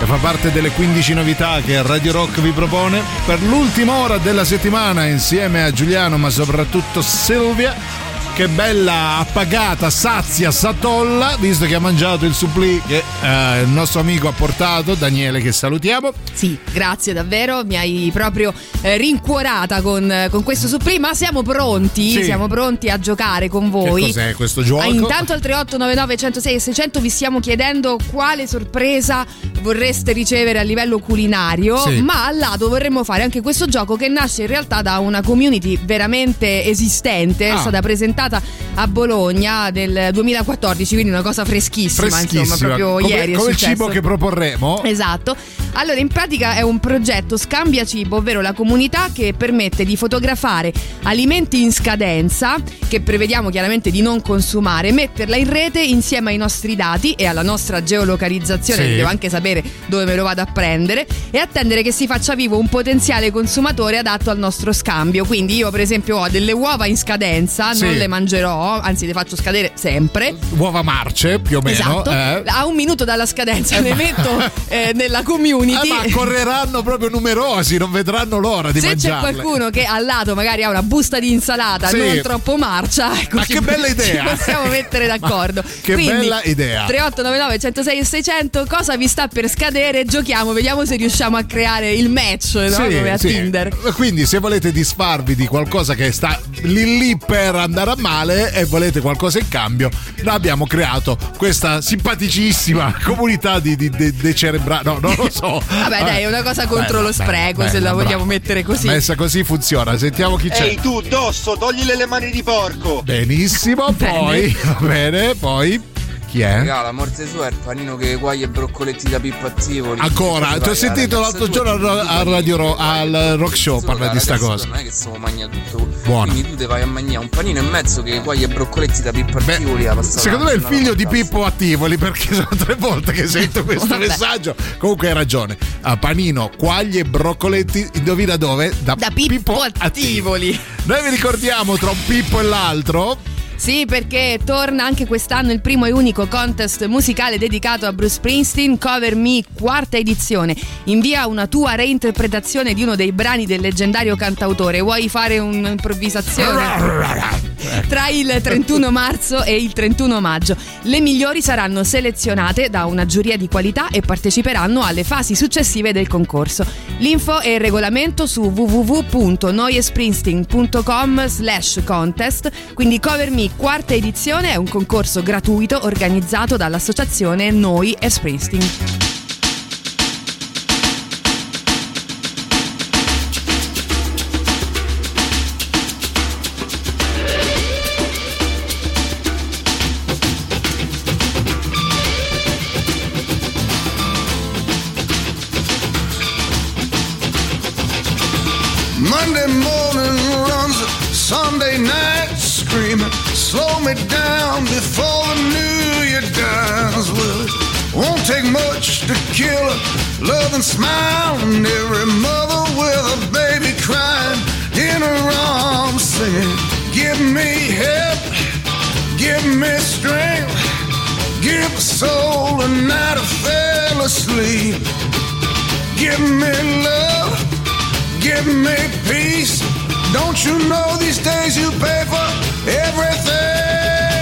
che fa parte delle 15 novità che Radio Rock vi propone per l'ultima ora della settimana insieme a Giuliano ma soprattutto Silvia. Che bella appagata, sazia, satolla, visto che ha mangiato il supplì che eh, il nostro amico ha portato, Daniele che salutiamo. Sì, grazie davvero, mi hai proprio eh, rincuorata con, con questo supplì, ma siamo pronti, Sì. siamo pronti a giocare con voi. Che cos'è questo gioco? Ah, intanto al 3899 106 e 600 vi stiamo chiedendo quale sorpresa vorreste ricevere a livello culinario, Sì. ma al lato vorremmo fare anche questo gioco che nasce in realtà da una community veramente esistente, è Ah. stata presentata a Bologna nel 2014, quindi una cosa freschissima, Freschissima, insomma, proprio come, ieri è come il cibo che proporremo. Esatto. Allora, in pratica è un progetto Scambia Cibo, ovvero la comunità che permette di fotografare alimenti in scadenza, che prevediamo chiaramente di non consumare, metterla in rete insieme ai nostri dati e alla nostra geolocalizzazione, Sì. devo anche sapere dove me lo vado a prendere, e attendere che si faccia vivo un potenziale consumatore adatto al nostro scambio. Quindi io, per esempio, ho delle uova in scadenza, Sì. non le mangerò, anzi le faccio scadere sempre. Uova marce, più o meno. Esatto, eh. a un minuto dalla scadenza le metto (laughs) eh, nella community. Eh, ma correranno proprio numerosi, non vedranno l'ora di Se c'è mangiarle. qualcuno che al lato magari ha una busta di insalata Sì. non troppo marcia, ecco, Ma ci- che bella idea! Ci possiamo mettere (laughs) d'accordo. che Quindi, bella idea. 3899 106 e 600, cosa vi sta per scadere? Giochiamo, vediamo se riusciamo a creare il match, no? Sì, come a sì. Tinder. Quindi, se volete disfarvi di qualcosa che sta lì lì per andare a male e volete qualcosa in cambio, noi abbiamo creato questa simpaticissima (laughs) comunità di, di, di- dei cerebrali. No, non lo so. Vabbè, dai, è una cosa contro lo spreco, se la vogliamo mettere così. Messa così funziona. Sentiamo chi c'è. Ehi tu, Dosso, toglile le mani di porco! Benissimo, poi va bene, poi chi è? Raga, la morte sua è il panino che guaglia e broccoletti da Pippo Attivoli. Ancora, ti ho sentito l'altro giorno al, al Radio Ro- al Rock Show parlare di sta cosa. Non è che stiamo mangiando tutto. Buono. Quindi tu ti vai a mangiare un panino e mezzo che guaglia e broccoletti da Pippo Attivoli. Secondo me è il figlio di Pippo Attivoli perché (laughs) sono tre volte che sento questo messaggio. Comunque hai ragione. A panino, quaglie e broccoletti, indovina dove? Da, Pippo, Attivoli. Noi vi ricordiamo tra un Pippo e l'altro. Sì, perché torna anche quest'anno il primo e unico contest musicale dedicato a Bruce Springsteen, Cover Me, quarta edizione. Invia una tua reinterpretazione di uno dei brani del leggendario cantautore. Vuoi fare un'improvvisazione? (laughs) (laughs) Tra il 31 marzo e il 31 maggio. Le migliori saranno selezionate da una giuria di qualità e parteciperanno alle fasi successive del concorso. L'info e il regolamento su www.noiespringsteen.com slash contest. Quindi Cover Me quarta edizione è un concorso gratuito organizzato dall'associazione Noi e Springsteen. Me down before the new year dies. Well, it won't take much to kill a loving smile and every mother with a baby crying in her arms, singing, "Give me help, give me strength, give a soul a night I fell asleep, give me love." Give me peace. Don't you know these days you pay for everything?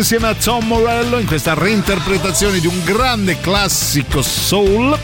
Insieme a Tom Morello in questa reinterpretazione di un grande classico soul.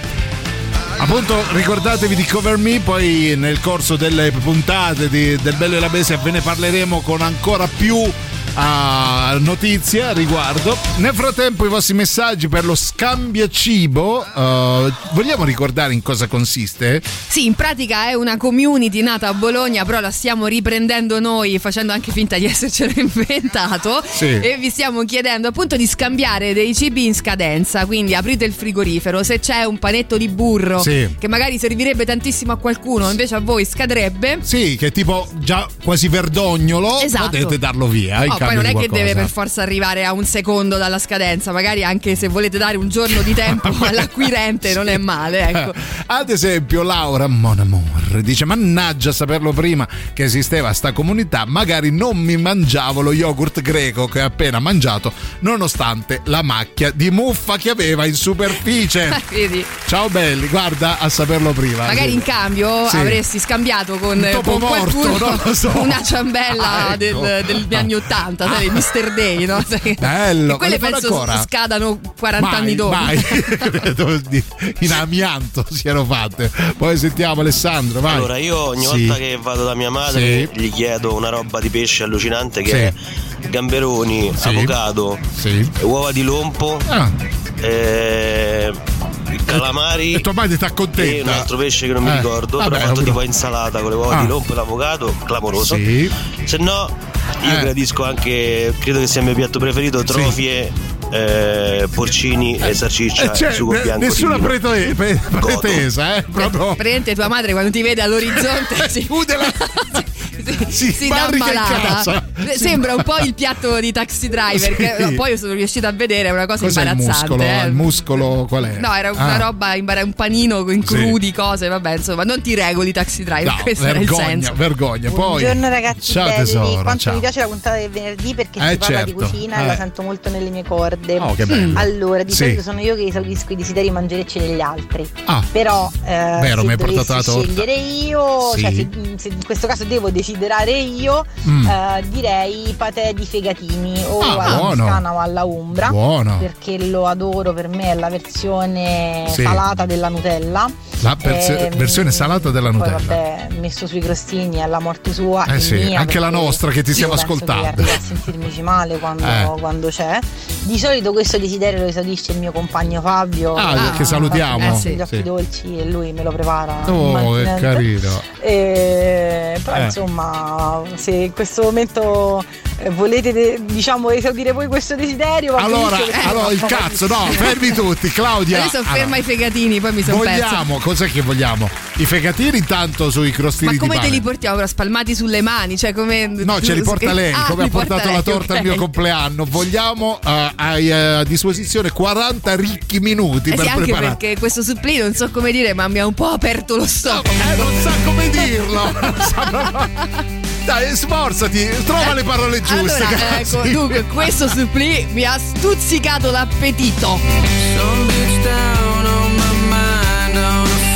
Appunto, ricordatevi di Cover Me, poi nel corso delle puntate di- del Bello e la Bestia ve ne parleremo con ancora più ah, notizie a riguardo. Nel frattempo i vostri messaggi per lo scambio cibo, eh, vogliamo ricordare in cosa consiste? Sì, in pratica è una community nata a Bologna, però la stiamo riprendendo noi, facendo anche finta di (laughs) essercelo inventato. Sì. E vi stiamo chiedendo appunto di scambiare dei cibi in scadenza. Quindi aprite il frigorifero, se c'è un panetto di burro Sì. che magari servirebbe tantissimo a qualcuno, invece a voi scadrebbe. Sì, che è tipo già quasi verdognolo, Esatto. potete darlo via. in Oh, poi non è che deve per forza arrivare a un secondo dalla scadenza, magari anche se volete dare un giorno di tempo (laughs) all'acquirente non è male, ecco. Ad esempio, Laura Mon Amour dice: Mannaggia, saperlo prima che esisteva sta comunità, magari non mi mangiavo lo yogurt greco che ho appena mangiato, nonostante la macchia di muffa che aveva in superficie. (laughs) Vedi? Ciao belli, guarda a saperlo prima. Magari in cambio Sì. avresti scambiato con, Un con qualcuno morto, non lo so. (laughs) una ciambella Ah, ecco. del- degli anni 80, sai, Mr. Day, no? Bello, e quelle ma penso ancora? scadano 40 Mai, anni di- (laughs) in amianto siano fatte. Poi sentiamo Alessandro, vai. Allora, io ogni Sì. volta che vado da mia madre gli chiedo una roba di pesce allucinante che Sì. è gamberoni, Sì. avocado, Sì. uova di lompo, Ah. eh, calamari E tua madre ti accontenta. e un altro pesce che non mi Eh, ricordo, vabbè, però fatto tipo insalata con le uova Ah. di lompo e l'avocado, clamoroso. Sì. Se no, io Eh. gradisco anche, credo che sia il mio piatto preferito, trofie, eh, porcini e salsiccia Eh, cioè, sugo ne- bianco. nessuna prete- pre- pretesa, eh? Proprio. Praticamente tua madre quando ti vede all'orizzonte (laughs) (laughs) si, si, si dà malata. Eh, Sembra un po' il piatto di taxi driver, che Sì. no, poi sono riuscita a vedere, è una cosa Cos'è il imbarazzante. muscolo? eh. Il muscolo qual è? No, era una Ah. roba, imbara- un panino con Sì. crudi, cose, vabbè, insomma, non ti regoli taxi driver, No, questo era il vergogna, senso. vergogna. Poi, Buongiorno ragazzi ciao belli, tesoro, quanto ciao. mi piace la puntata del venerdì perché Eh, si parla certo. di cucina e Eh. la sento molto nelle mie corde. Oh, che bello. Allora, di Sì. solito sono io che esaudisco i desideri mangerecci degli altri. Ah. Però eh, Vero, mi se hai portato dovessi la torta. scegliere io, Sì. cioè se, se in questo caso devo desiderare io, Mm. eh, direi patè di fegatini o Ah, alla buono. toscana o alla umbra. Buono. Perché lo adoro, per me è la versione Sì. salata della Nutella. La perse- Ehm, versione salata della poi, Nutella. vabbè, messo sui crostini alla morte sua. Eh e sì, mia, anche la nostra che ti stiamo ascoltando. Arrivo a sentirmici male quando, Eh. quando c'è. Di solito questo desiderio lo esaudisce il mio compagno Fabio. Ah, che salutiamo. fa Gli occhi Sì. dolci e lui me lo prepara. Oh, immantinente. carino. E, però Eh. insomma, se in questo momento eh, volete de- diciamo esaudire voi questo desiderio, Allora, allora il cazzo, no, fermi tutti, Claudia. Ferma i fegatini, poi mi sono persa. Vogliamo, cos'è che vogliamo? I fegatini intanto sui crostini Ma di come te li portiamo? Però spalmati sulle mani? Cioè come. No, ce li (laughs) porta lei, Ah, come ha portato lei, la torta al ok. mio compleanno. Vogliamo eh, hai, eh, a disposizione 40 ricchi minuti Eh per sì, anche preparare. perché questo supplì non so come dire, ma mi ha un po' aperto lo stomaco. Eh, non sa come dirlo. Sa (laughs) Dai, sforzati, trova le parole giuste. Allora, ecco, dunque, questo supplì mi ha stuzzicato l'appetito. Some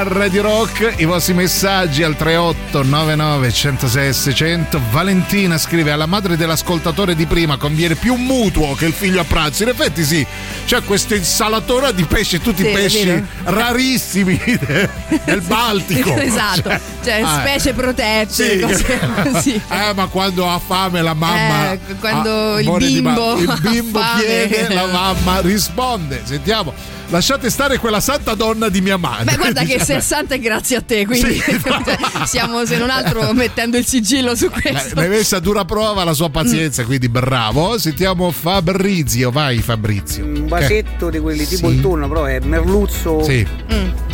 a Radio Rock. I vostri messaggi al 3899 106 600. Valentina scrive alla madre dell'ascoltatore di prima conviene più un mutuo che il figlio a pranzo. In effetti sì, c'è questa insalatora di pesci, tutti Sì, pesci rarissimi (laughs) del Baltico. (laughs) esatto, cioè Ah, specie protette, sì. cose (laughs) così. Eh, ma quando ha fame la mamma. Eh, quando il amore di ma- bimbo il ha bimbo chiede, la mamma risponde. Sentiamo, lasciate stare quella santa donna di mia madre. Beh, guarda che Diciamo. se è santa è grazie a te, quindi (laughs) cioè, stiamo se non altro mettendo il sigillo su Ne questo. hai messa a dura prova la sua pazienza, quindi bravo. Sentiamo Fabrizio, vai Fabrizio. Un vasetto di quelli tipo Sì. il tonno, però è merluzzo. Sì.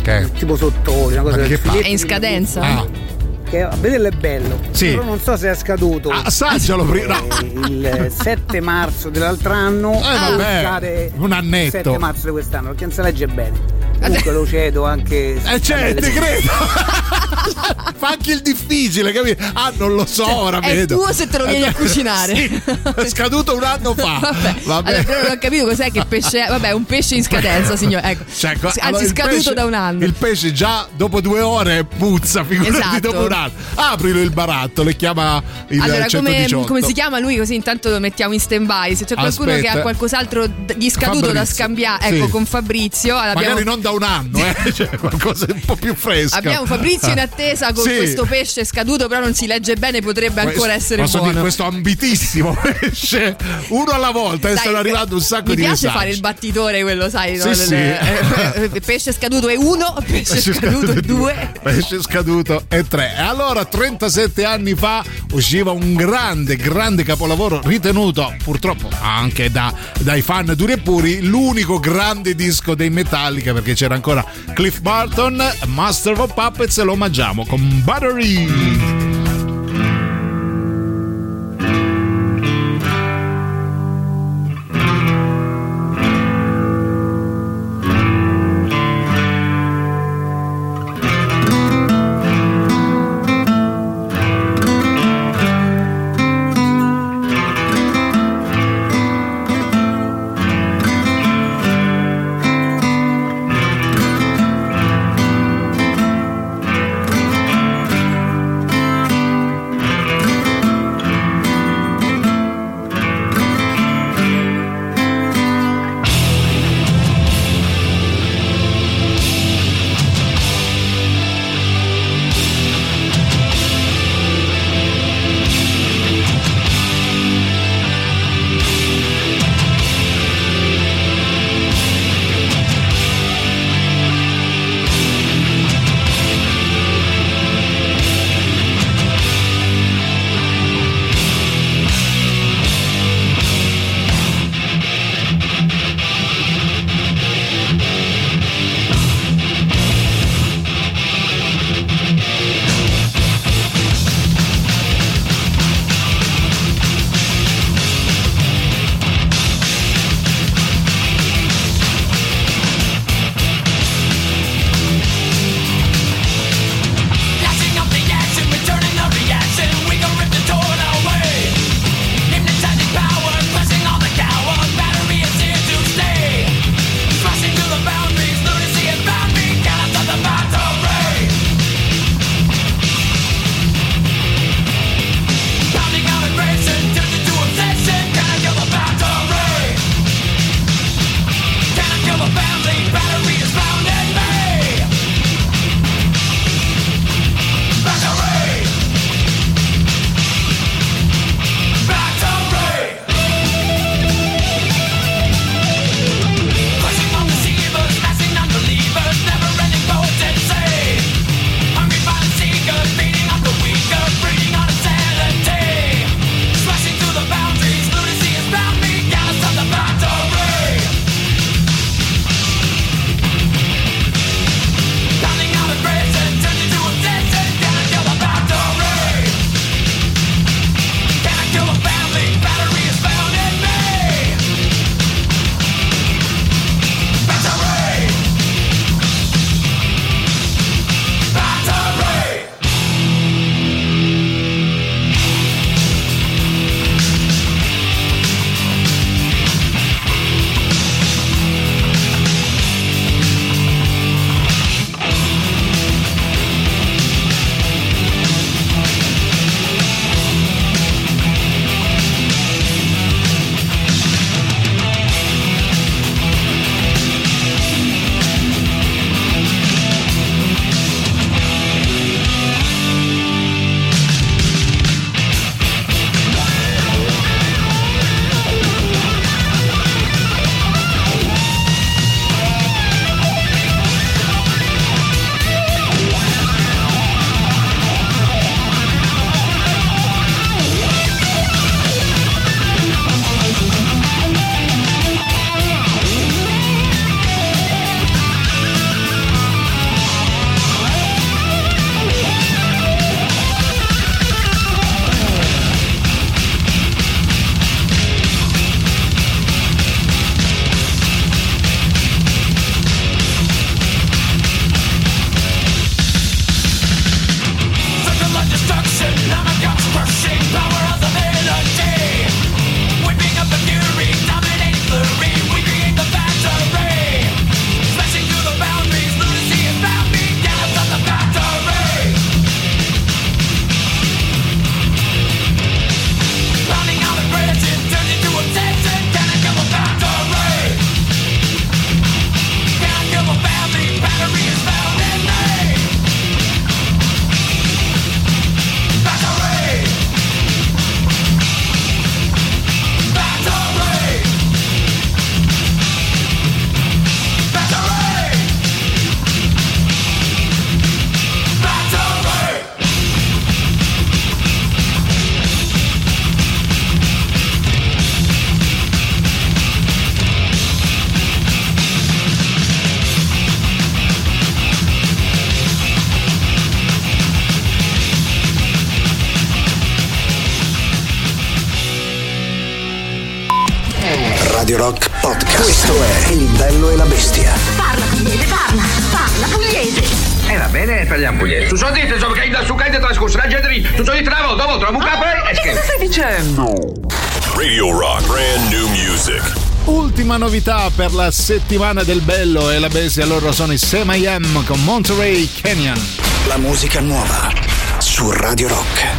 Che? Tipo sottoli, una cosa che fa? È in scadenza? merluzzo. Che a vederlo è bello. Sì. Però non so se è scaduto. Assaggialo prima. Eh, Il 7 marzo dell'altro anno. Eh, vabbè, un annetto. Il 7 marzo di quest'anno, perché non si legge bene. Comunque lo cedo anche. Eh certo, ti credo. (laughs) (laughs) Fa anche il difficile, capito? Ah, non lo so, ora Cioè, È vedo. tuo se te lo vieni a (laughs) cucinare. Sì, è scaduto un anno fa. (laughs) Vabbè. Allora, però non ho capito cos'è che pesce è. Vabbè, è un pesce in scadenza, signore. Ecco. Cioè, Anzi, allora, scaduto pesce- da un anno. Il pesce già dopo due ore puzza, figurati Esatto. dopo un anno. Aprilo il baratto, le chiama il allora, come, 118. come si chiama lui? Così intanto lo mettiamo in stand by. Se c'è qualcuno Aspetta. che ha qualcos'altro di scaduto da Fabrizio. scambiare, ecco, Sì. con Fabrizio. Magari abbiamo- non da un anno, eh? cioè, qualcosa un po' più fresco. Abbiamo Fabrizio in attesa con Sì. questo pesce scaduto, però non si legge bene, potrebbe ancora essere Posso buono. dire questo ambitissimo (laughs) pesce uno alla volta e Dai, stanno arrivando un sacco Mi di piace messaggi. fare il battitore, quello, sai? Sì, no? sì. Eh, eh, pesce scaduto è uno, (laughs) pesce, Pesce scaduto è due. Pesce scaduto è tre. E allora, 37 anni fa usciva un grande, grande capolavoro ritenuto purtroppo anche da- dai fan duri e puri l'unico grande disco dei Metallica perché c'era ancora Cliff Barton, Master of Puppets e lo omaggiamo con Battery. Per la settimana del bello e la bestia, loro sono i Sam I con Monterey Canyon. La musica nuova su Radio Rock.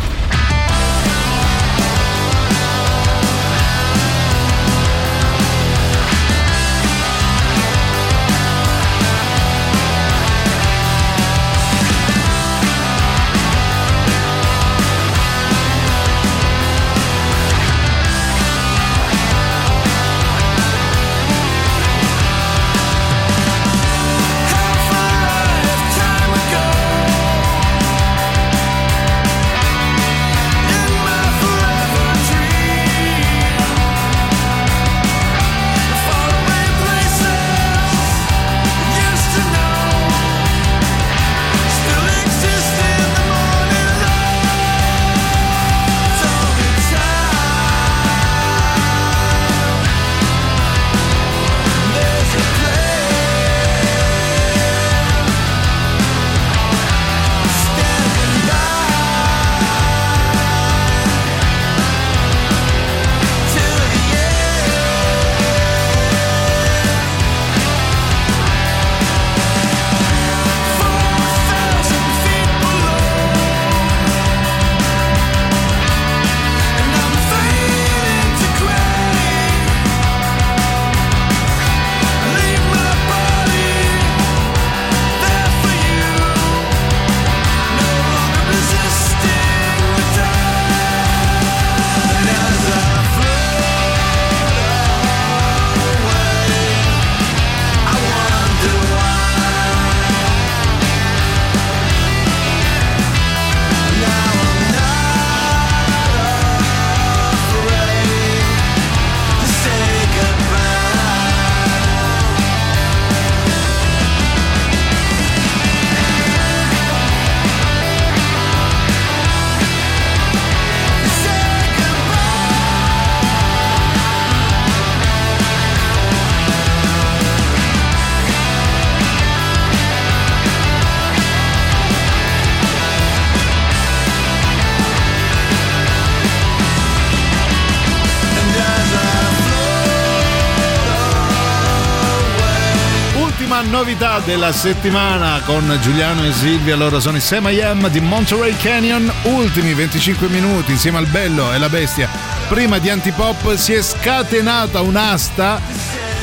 Novità della settimana con Giuliano e Silvia, loro sono i Sam I Am di Monterey Canyon, ultimi 25 minuti insieme al bello e la bestia. Prima di Antipop si è scatenata un'asta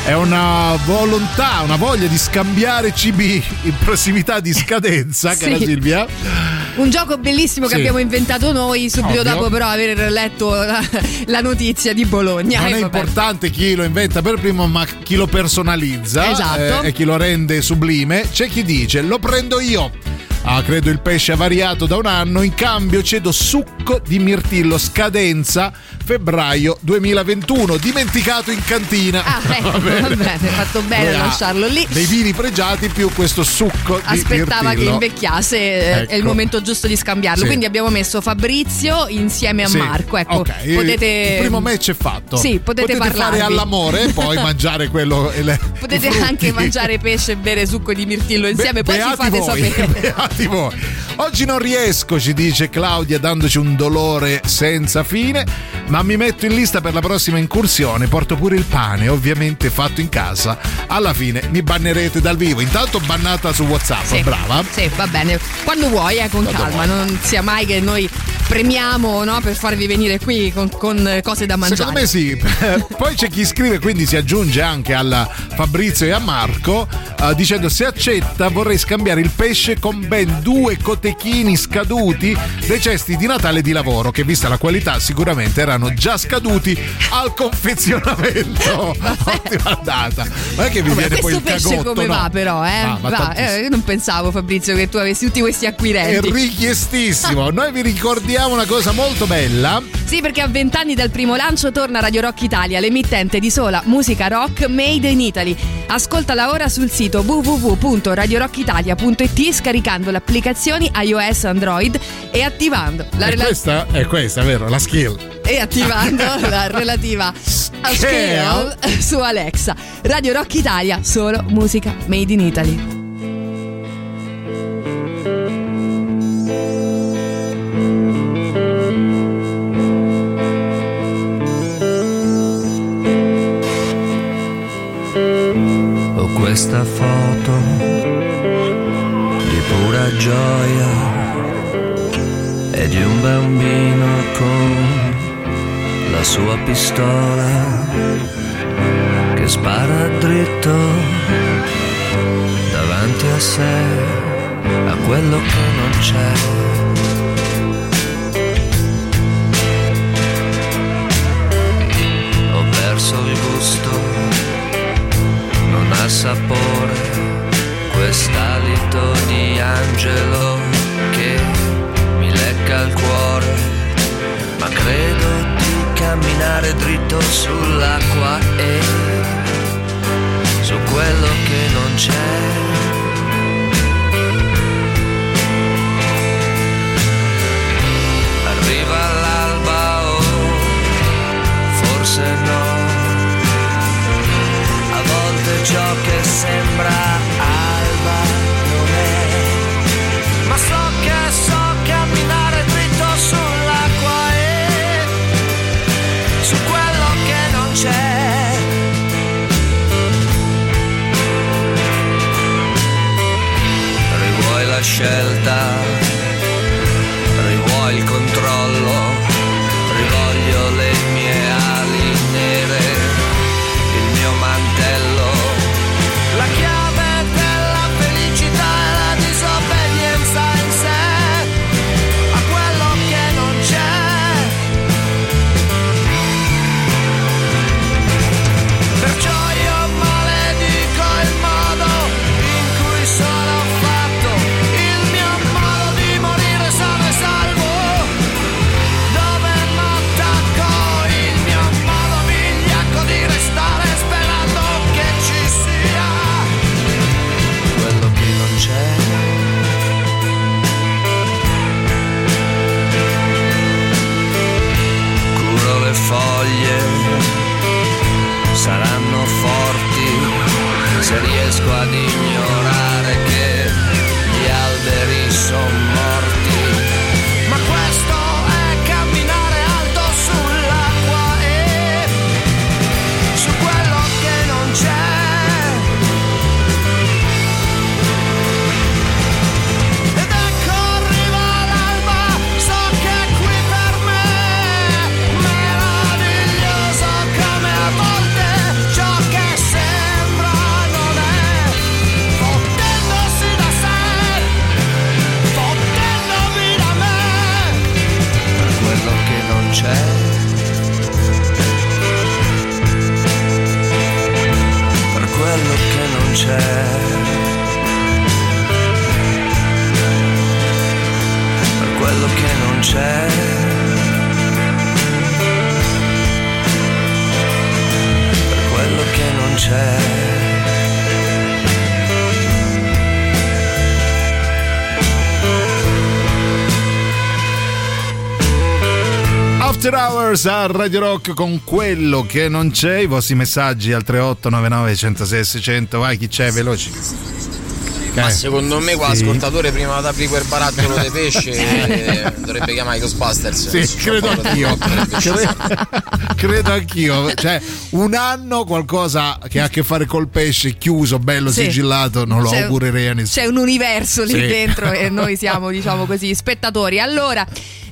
è una volontà, una voglia di scambiare CB in prossimità di scadenza, (laughs) Sì. cara Silvia. Un gioco bellissimo che Sì. abbiamo inventato noi subito Ovvio. dopo però aver letto la, la notizia di Bologna. Non E è vabbè. importante chi lo inventa per primo, ma chi lo personalizza Esatto. eh, e chi lo rende sublime. C'è chi dice: Lo prendo io. Ah, credo il pesce avariato da un anno. In cambio, cedo succo di mirtillo scadenza febbraio 2021. Dimenticato in cantina. Ah, ecco, (laughs) va bene, hai fatto bene a ha lasciarlo lì. Dei vini pregiati più questo succo di Aspettava che invecchiasse, eh, è il Ecco. momento giusto di scambiarlo. Sì. Quindi abbiamo messo Fabrizio insieme a Sì. Marco. Ecco, Ok, il- potete. Il primo match è fatto. Sì, potete fare parlarvi. all'amore e poi (laughs) mangiare quello. le- Potete anche mangiare pesce e bere succo di mirtillo insieme, poi ci fate voi, sapere. (laughs) beati voi. Oggi non riesco, ci dice Claudia, dandoci un dolore senza fine, ma mi metto in lista per la prossima incursione. Porto pure il pane, ovviamente fatto in casa. Alla fine mi bannerete dal vivo. Intanto bannata su WhatsApp, Sì. brava. Sì, va bene. Quando vuoi, eh, con Quando calma. vuoi. Non sia mai che noi premiamo no, per farvi venire qui con, con cose da mangiare. Secondo me sì. (laughs) Poi c'è chi scrive, quindi si aggiunge anche a Fabrizio e a Marco, eh, dicendo se accetta vorrei scambiare il pesce con ben due cotechini scaduti dei cesti di Natale di lavoro, che vista la qualità sicuramente erano già scaduti al confezionamento. (laughs) Ottima data. Ma è che vi Vabbè, viene poi questo il pesce cagotto, come no? va però, eh? Ah, Va, eh, io non pensavo Fabrizio che tu avessi tutti questi È acquirenti. richiestissimo. (laughs) Noi vi ricordiamo una cosa molto bella. Sì, perché a vent'anni dal primo lancio torna Radio Rock Italia, l'emittente di sola musica rock made in Italy. Ascoltala ora sul sito www.radiorockitalia.it scaricando le applicazioni iOS Android e attivando la e rela- questa è questa, vero? La skill. e attivando (laughs) la relativa Scale su Alexa. Radio Rock Italia, solo musica made in Italy. Questa foto di pura gioia e di un bambino con la sua pistola che spara dritto davanti a sé a quello che non c'è. Sapore quest'alito di angelo che mi lecca il cuore, ma credo di camminare dritto sull'acqua e su quello che non c'è. Ciò che sembra se A Radio Rock con quello che non c'è, i vostri messaggi al 3899 106 600, vai chi c'è, veloci. Ma Eh, secondo me qua sì. l'ascoltatore prima di aprire quel barattolo di pesce (laughs) eh, dovrebbe chiamare i Ghostbusters. Sì, credo anch'io. Cre- credo anch'io. Cioè, un anno qualcosa che ha a che fare col pesce chiuso, bello, Sì. sigillato, non lo C'è- augurerei a nessuno. C'è un universo lì Sì. dentro e noi siamo, (laughs) diciamo così, spettatori. Allora,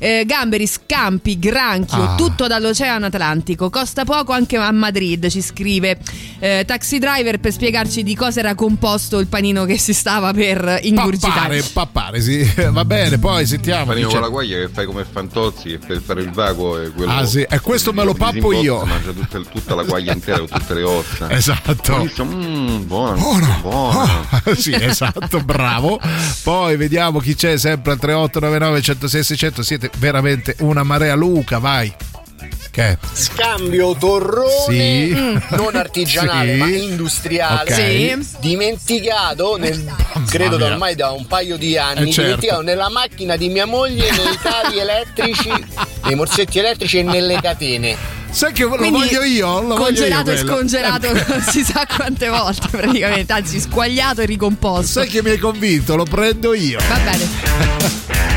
eh, gamberi, scampi, granchio, Ah. tutto dall'Oceano Atlantico. Costa poco anche a Madrid, ci scrive eh, Taxi Driver per spiegarci di cosa era composto il panino che si stava per ingurgitare. Pappare, pappare, sì. (laughs) Va bene, poi sentiamo. Panino con la guaglia che fai come Fantozzi e per fare il vago e quello Ah, sì, e questo me lo pappo io. Mangia tutta, tutta la guaglia intera con tutte le ossa. (laughs) Esatto. Buonissimo, mm, buono, Buono. buono. (laughs) sì, esatto, bravo. Poi vediamo chi c'è sempre al 3899 106 600. Siete veramente una marea Luca, vai. Che? Scambio torrone Sì. mm, (laughs) non artigianale Sì. ma industriale Ok. Sì. dimenticato nel, credo da ormai da un paio di anni Eh, certo. dimenticato nella macchina di mia moglie nei cavi elettrici (laughs) nei morsetti elettrici e nelle catene Sai che lo Quindi, voglio io? Lo voglio congelato io e scongelato non (laughs) si sa quante volte praticamente, anzi squagliato e ricomposto. Sai che mi hai convinto? Lo prendo io. Va bene.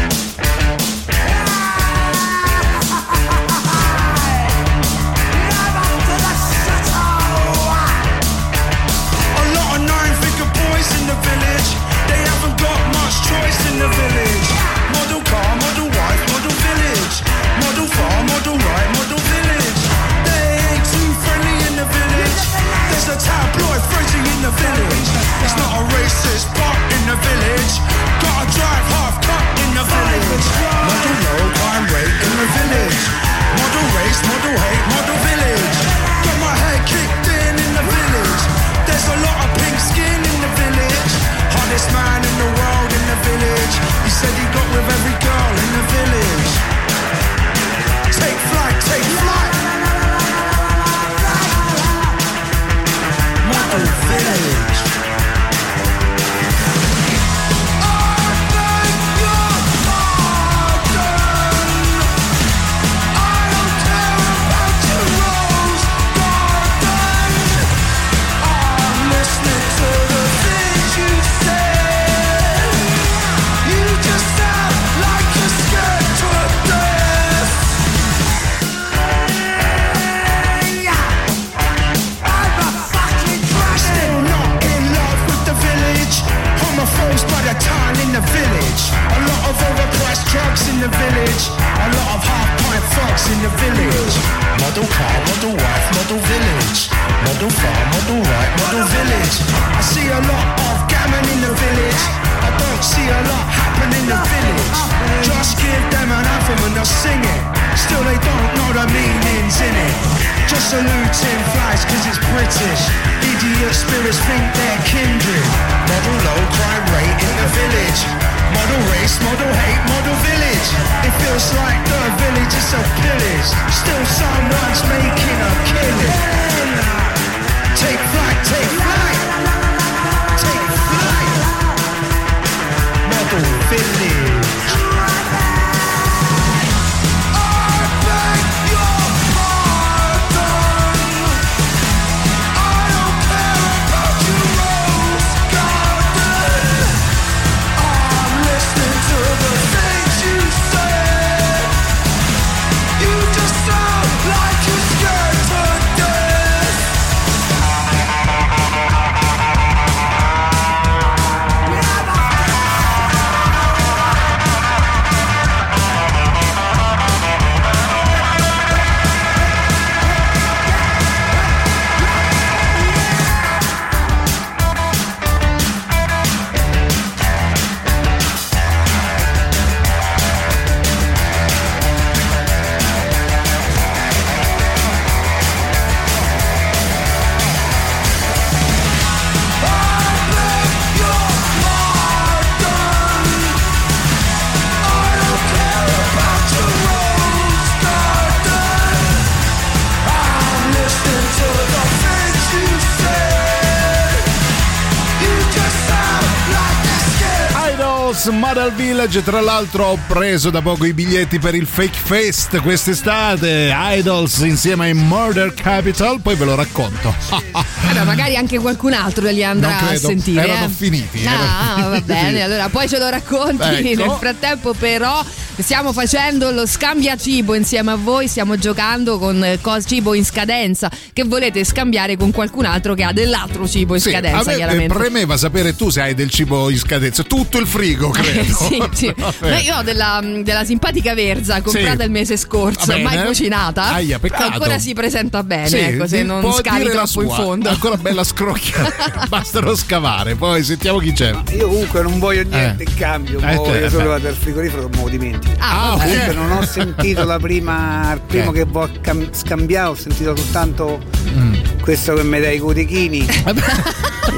Tra l'altro ho preso da poco i biglietti per il Fake Fest quest'estate, Idols insieme ai Murder Capital, poi ve lo racconto. (laughs) Vabbè, magari anche qualcun altro li andrà a sentire. erano eh. finiti, Ah, erano va (laughs) bene, allora poi ce lo racconti. Ecco. Nel frattempo, però, stiamo facendo lo scambia cibo insieme a voi. Stiamo giocando con eh, cos- cibo in scadenza che volete scambiare con qualcun altro che ha dell'altro cibo in Sì, scadenza, a me chiaramente. premeva sapere tu se hai del cibo in scadenza, tutto il frigo credo. sì, (laughs) sì. Ma io ho della, della simpatica verza comprata Sì. il mese scorso, bene. mai cucinata. Aia, peccato. ancora si presenta bene, Sì, ecco, se non scavi troppo in sua. fondo. Ancora bella scrocchiata, (laughs) basta non scavare. Poi sentiamo chi c'è. Io comunque non voglio niente in cambio, Eh, voglio te- solo vado al frigorifero me lo dimentico. Ah, vabbè. comunque non ho sentito la prima, il primo Che? che ho cam- scambiato, ho sentito soltanto Mm. questo che mi dai i cotechini. (laughs)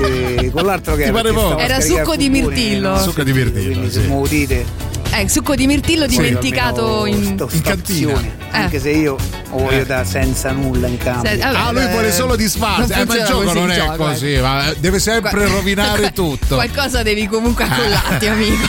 e con l'altro che Ti era? a Era succo il di mirtillo. no? Succo di mirtillo, Quindi sì. se me lo dite. Eh, succo di mirtillo dimenticato almeno in, sto in cantina. stazione, Anche se io lo voglio da senza nulla in cambio. Se- vabbè, Ah, lui eh, vuole solo disfarsi. Eh, ma il gioco non il è gioco, così, eh. ma deve sempre rovinare (laughs) tutto. Qualcosa devi comunque accollarti, (laughs) amico.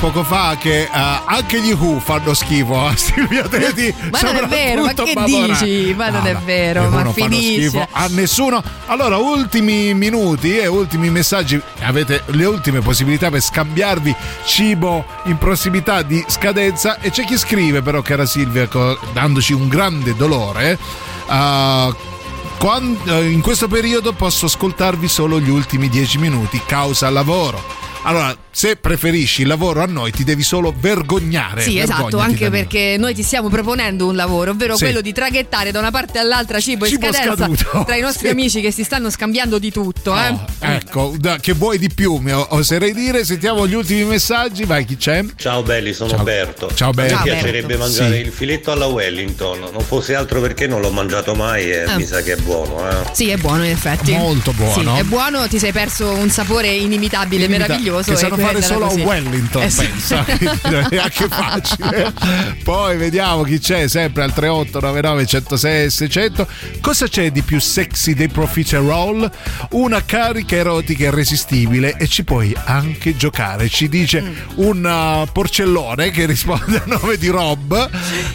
Poco fa che eh, anche gli Who fanno schifo a (laughs) Silvia Teti. Ma non è vero, ma che Babona. dici? Ma non è vero, ma finisce. a nessuno. Allora, ultimi minuti e ultimi messaggi. Avete le ultime possibilità per scambiarvi cibo in prossimità di scadenza. E c'è chi scrive, però, cara Silvia, dandoci un grande dolore. eh, quan- eh, in questo periodo posso ascoltarvi solo gli ultimi dieci minuti, causa lavoro. Allora, se preferisci il lavoro a noi, ti devi solo vergognare. Sì, esatto, anche perché noi ti stiamo proponendo un lavoro, ovvero Sì. quello di traghettare da una parte all'altra cibo, Cibo in scadenza scaduto. (laughs) tra i nostri Sì. amici che si stanno scambiando di tutto. eh. Ecco, da- che vuoi di più, oserei dire. Sentiamo gli ultimi messaggi. Vai, chi c'è? Ciao belli, sono Ciao. Berto. Ciao, Berto. Mi piacerebbe Berto. mangiare Sì. il filetto alla Wellington, non fosse altro perché non l'ho mangiato mai e Ah. mi sa che è buono. Eh. Sì, è buono in effetti. Molto buono. Sì, è buono, ti sei perso un sapore inimitabile, meraviglioso. Che e quella solo così. a Wellington, Eh sì. pensa. (laughs) è anche facile. Poi vediamo chi c'è sempre al 3899 106 600. Cosa c'è di più sexy dei profiterol? Una carica erotica irresistibile e ci puoi anche giocare. Ci dice Mm. un uh, porcellone che risponde a nome di Rob, (laughs)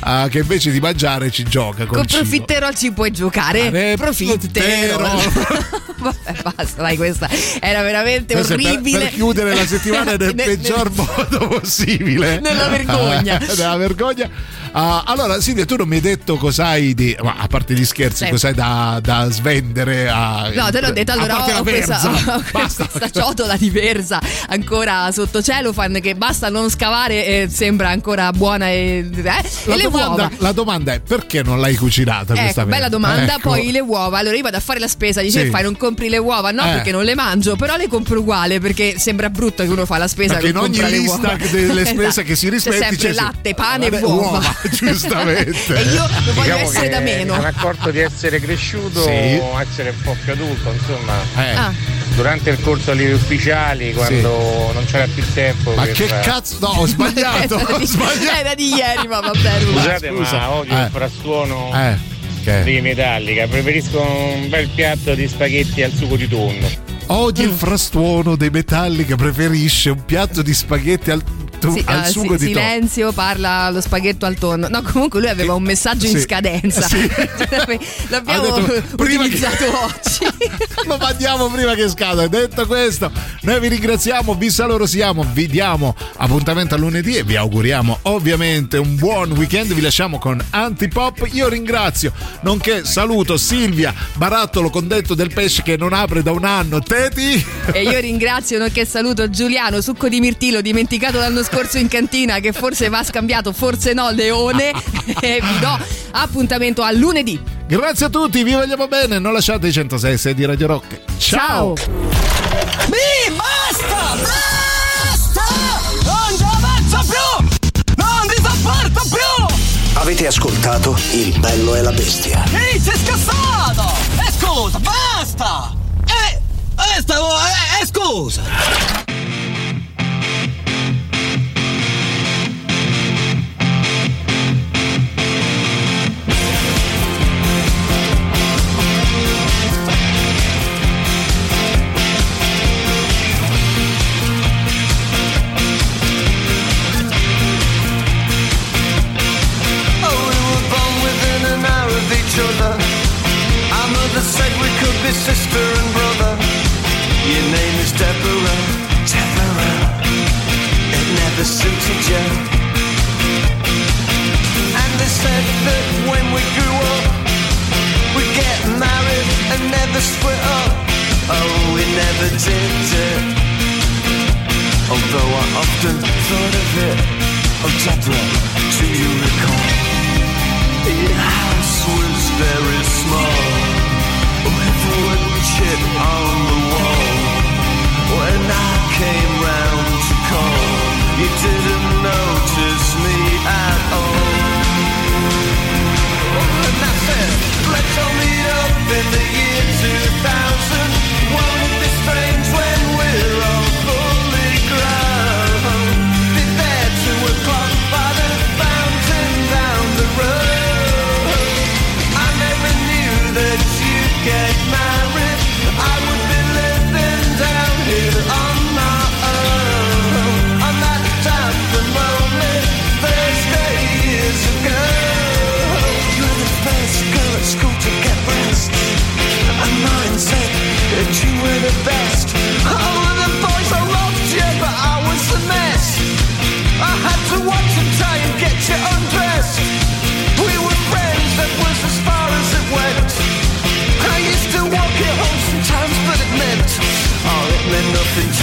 uh, che invece di mangiare ci gioca Con cibo. profiterol ci puoi giocare. Eh, profiterol. (laughs) Vabbè, basta, dai, questa era veramente Questo è per- orribile. Per, chiudere la settimana nel Nel- peggior modo possibile. Nella vergogna. (laughs) Nella vergogna. Ah, allora, Silvia, tu non mi hai detto cos'hai di. Ma a parte gli scherzi, Sì. cos'hai da, da svendere a. No, te l'ho detto, allora ho, questa, (laughs) ho questa ciotola di verza ancora sotto cellophane che basta non scavare e sembra ancora buona e, eh? La e le domanda, uova. la domanda è perché non l'hai cucinata questa Ecco, bella verza? domanda. Ecco. Poi le uova. Allora io vado a fare la spesa. Dice Sì. fai, non compri le uova? No, Eh. perché non le mangio, però le compro uguale perché sembra brutto che uno fa la spesa Perché in ogni lista delle (laughs) spese Esatto. che si rispetti c'è sempre c'è latte, pane e uova. uova, (laughs) (laughs) giustamente. e io non voglio Diciamo essere che da Mi meno. sono accorto di essere cresciuto, Sì. essere un po' più adulto, insomma. Eh. Ah. Durante il corso agli ufficiali, quando non c'era più tempo. Ma per- che cazzo? No, ho (laughs) sbagliato. Era ho di- sbagliato. Era di ieri, ma vabbè. Ruba. Scusate, Scusa. ma odio Eh. il frastuono Eh, che? di Metallica. Preferisco un bel piatto di spaghetti al sugo di tonno. Oggi Mm. il frastuono dei metalli che preferisce un piatto di spaghetti al, tu- Sì, al ah, sugo sì, di silenzio, parla lo spaghetto al tonno. No, comunque lui aveva un messaggio in scadenza. Sì. (laughs) L'abbiamo detto, prima che- utilizzato oggi. (laughs) Lo mandiamo prima che scada. Detto questo, noi vi ringraziamo, vi salutiamo, vi diamo appuntamento a lunedì e vi auguriamo ovviamente un buon weekend. Vi lasciamo con Antipop. Io ringrazio, nonché saluto Silvia Barattolo, condetto del pesce che non apre da un anno. Teti. E io ringrazio, nonché saluto Giuliano, succo di mirtillo dimenticato l'anno scorso discorso in cantina che forse va scambiato, forse no, Leone. (laughs) e eh, vi do appuntamento a lunedì. Grazie a tutti, vi vogliamo bene. Non lasciate i 106 6 di Radio Rock. Ciao! Ciao. Mi basta! Basta! Non ci avanzo più! Non vi sopporto più! Avete ascoltato Il bello e la bestia? Ehi, sei scassato! E scusa, basta! E, e stavo, e, e scusa! baby sister and brother. Your name is Deborah. Deborah. It never suited you. And they said that when we grew up, we'd get married and never split up. Oh, we never did it. Although I often thought of it. Oh, Deborah, do you recall? Your house was very small. Wood on the wall.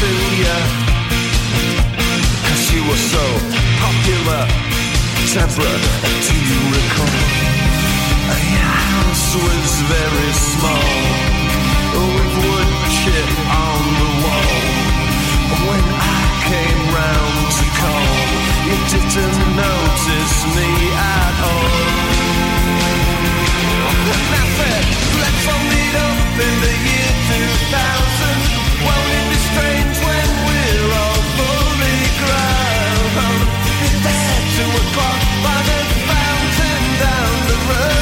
sue you Cause you were so popular. Deborah, do you recall? Your house was very small With wood chip on the wall. When I came round to call You didn't notice me at all. Nothing left from meet up in the year 2000 over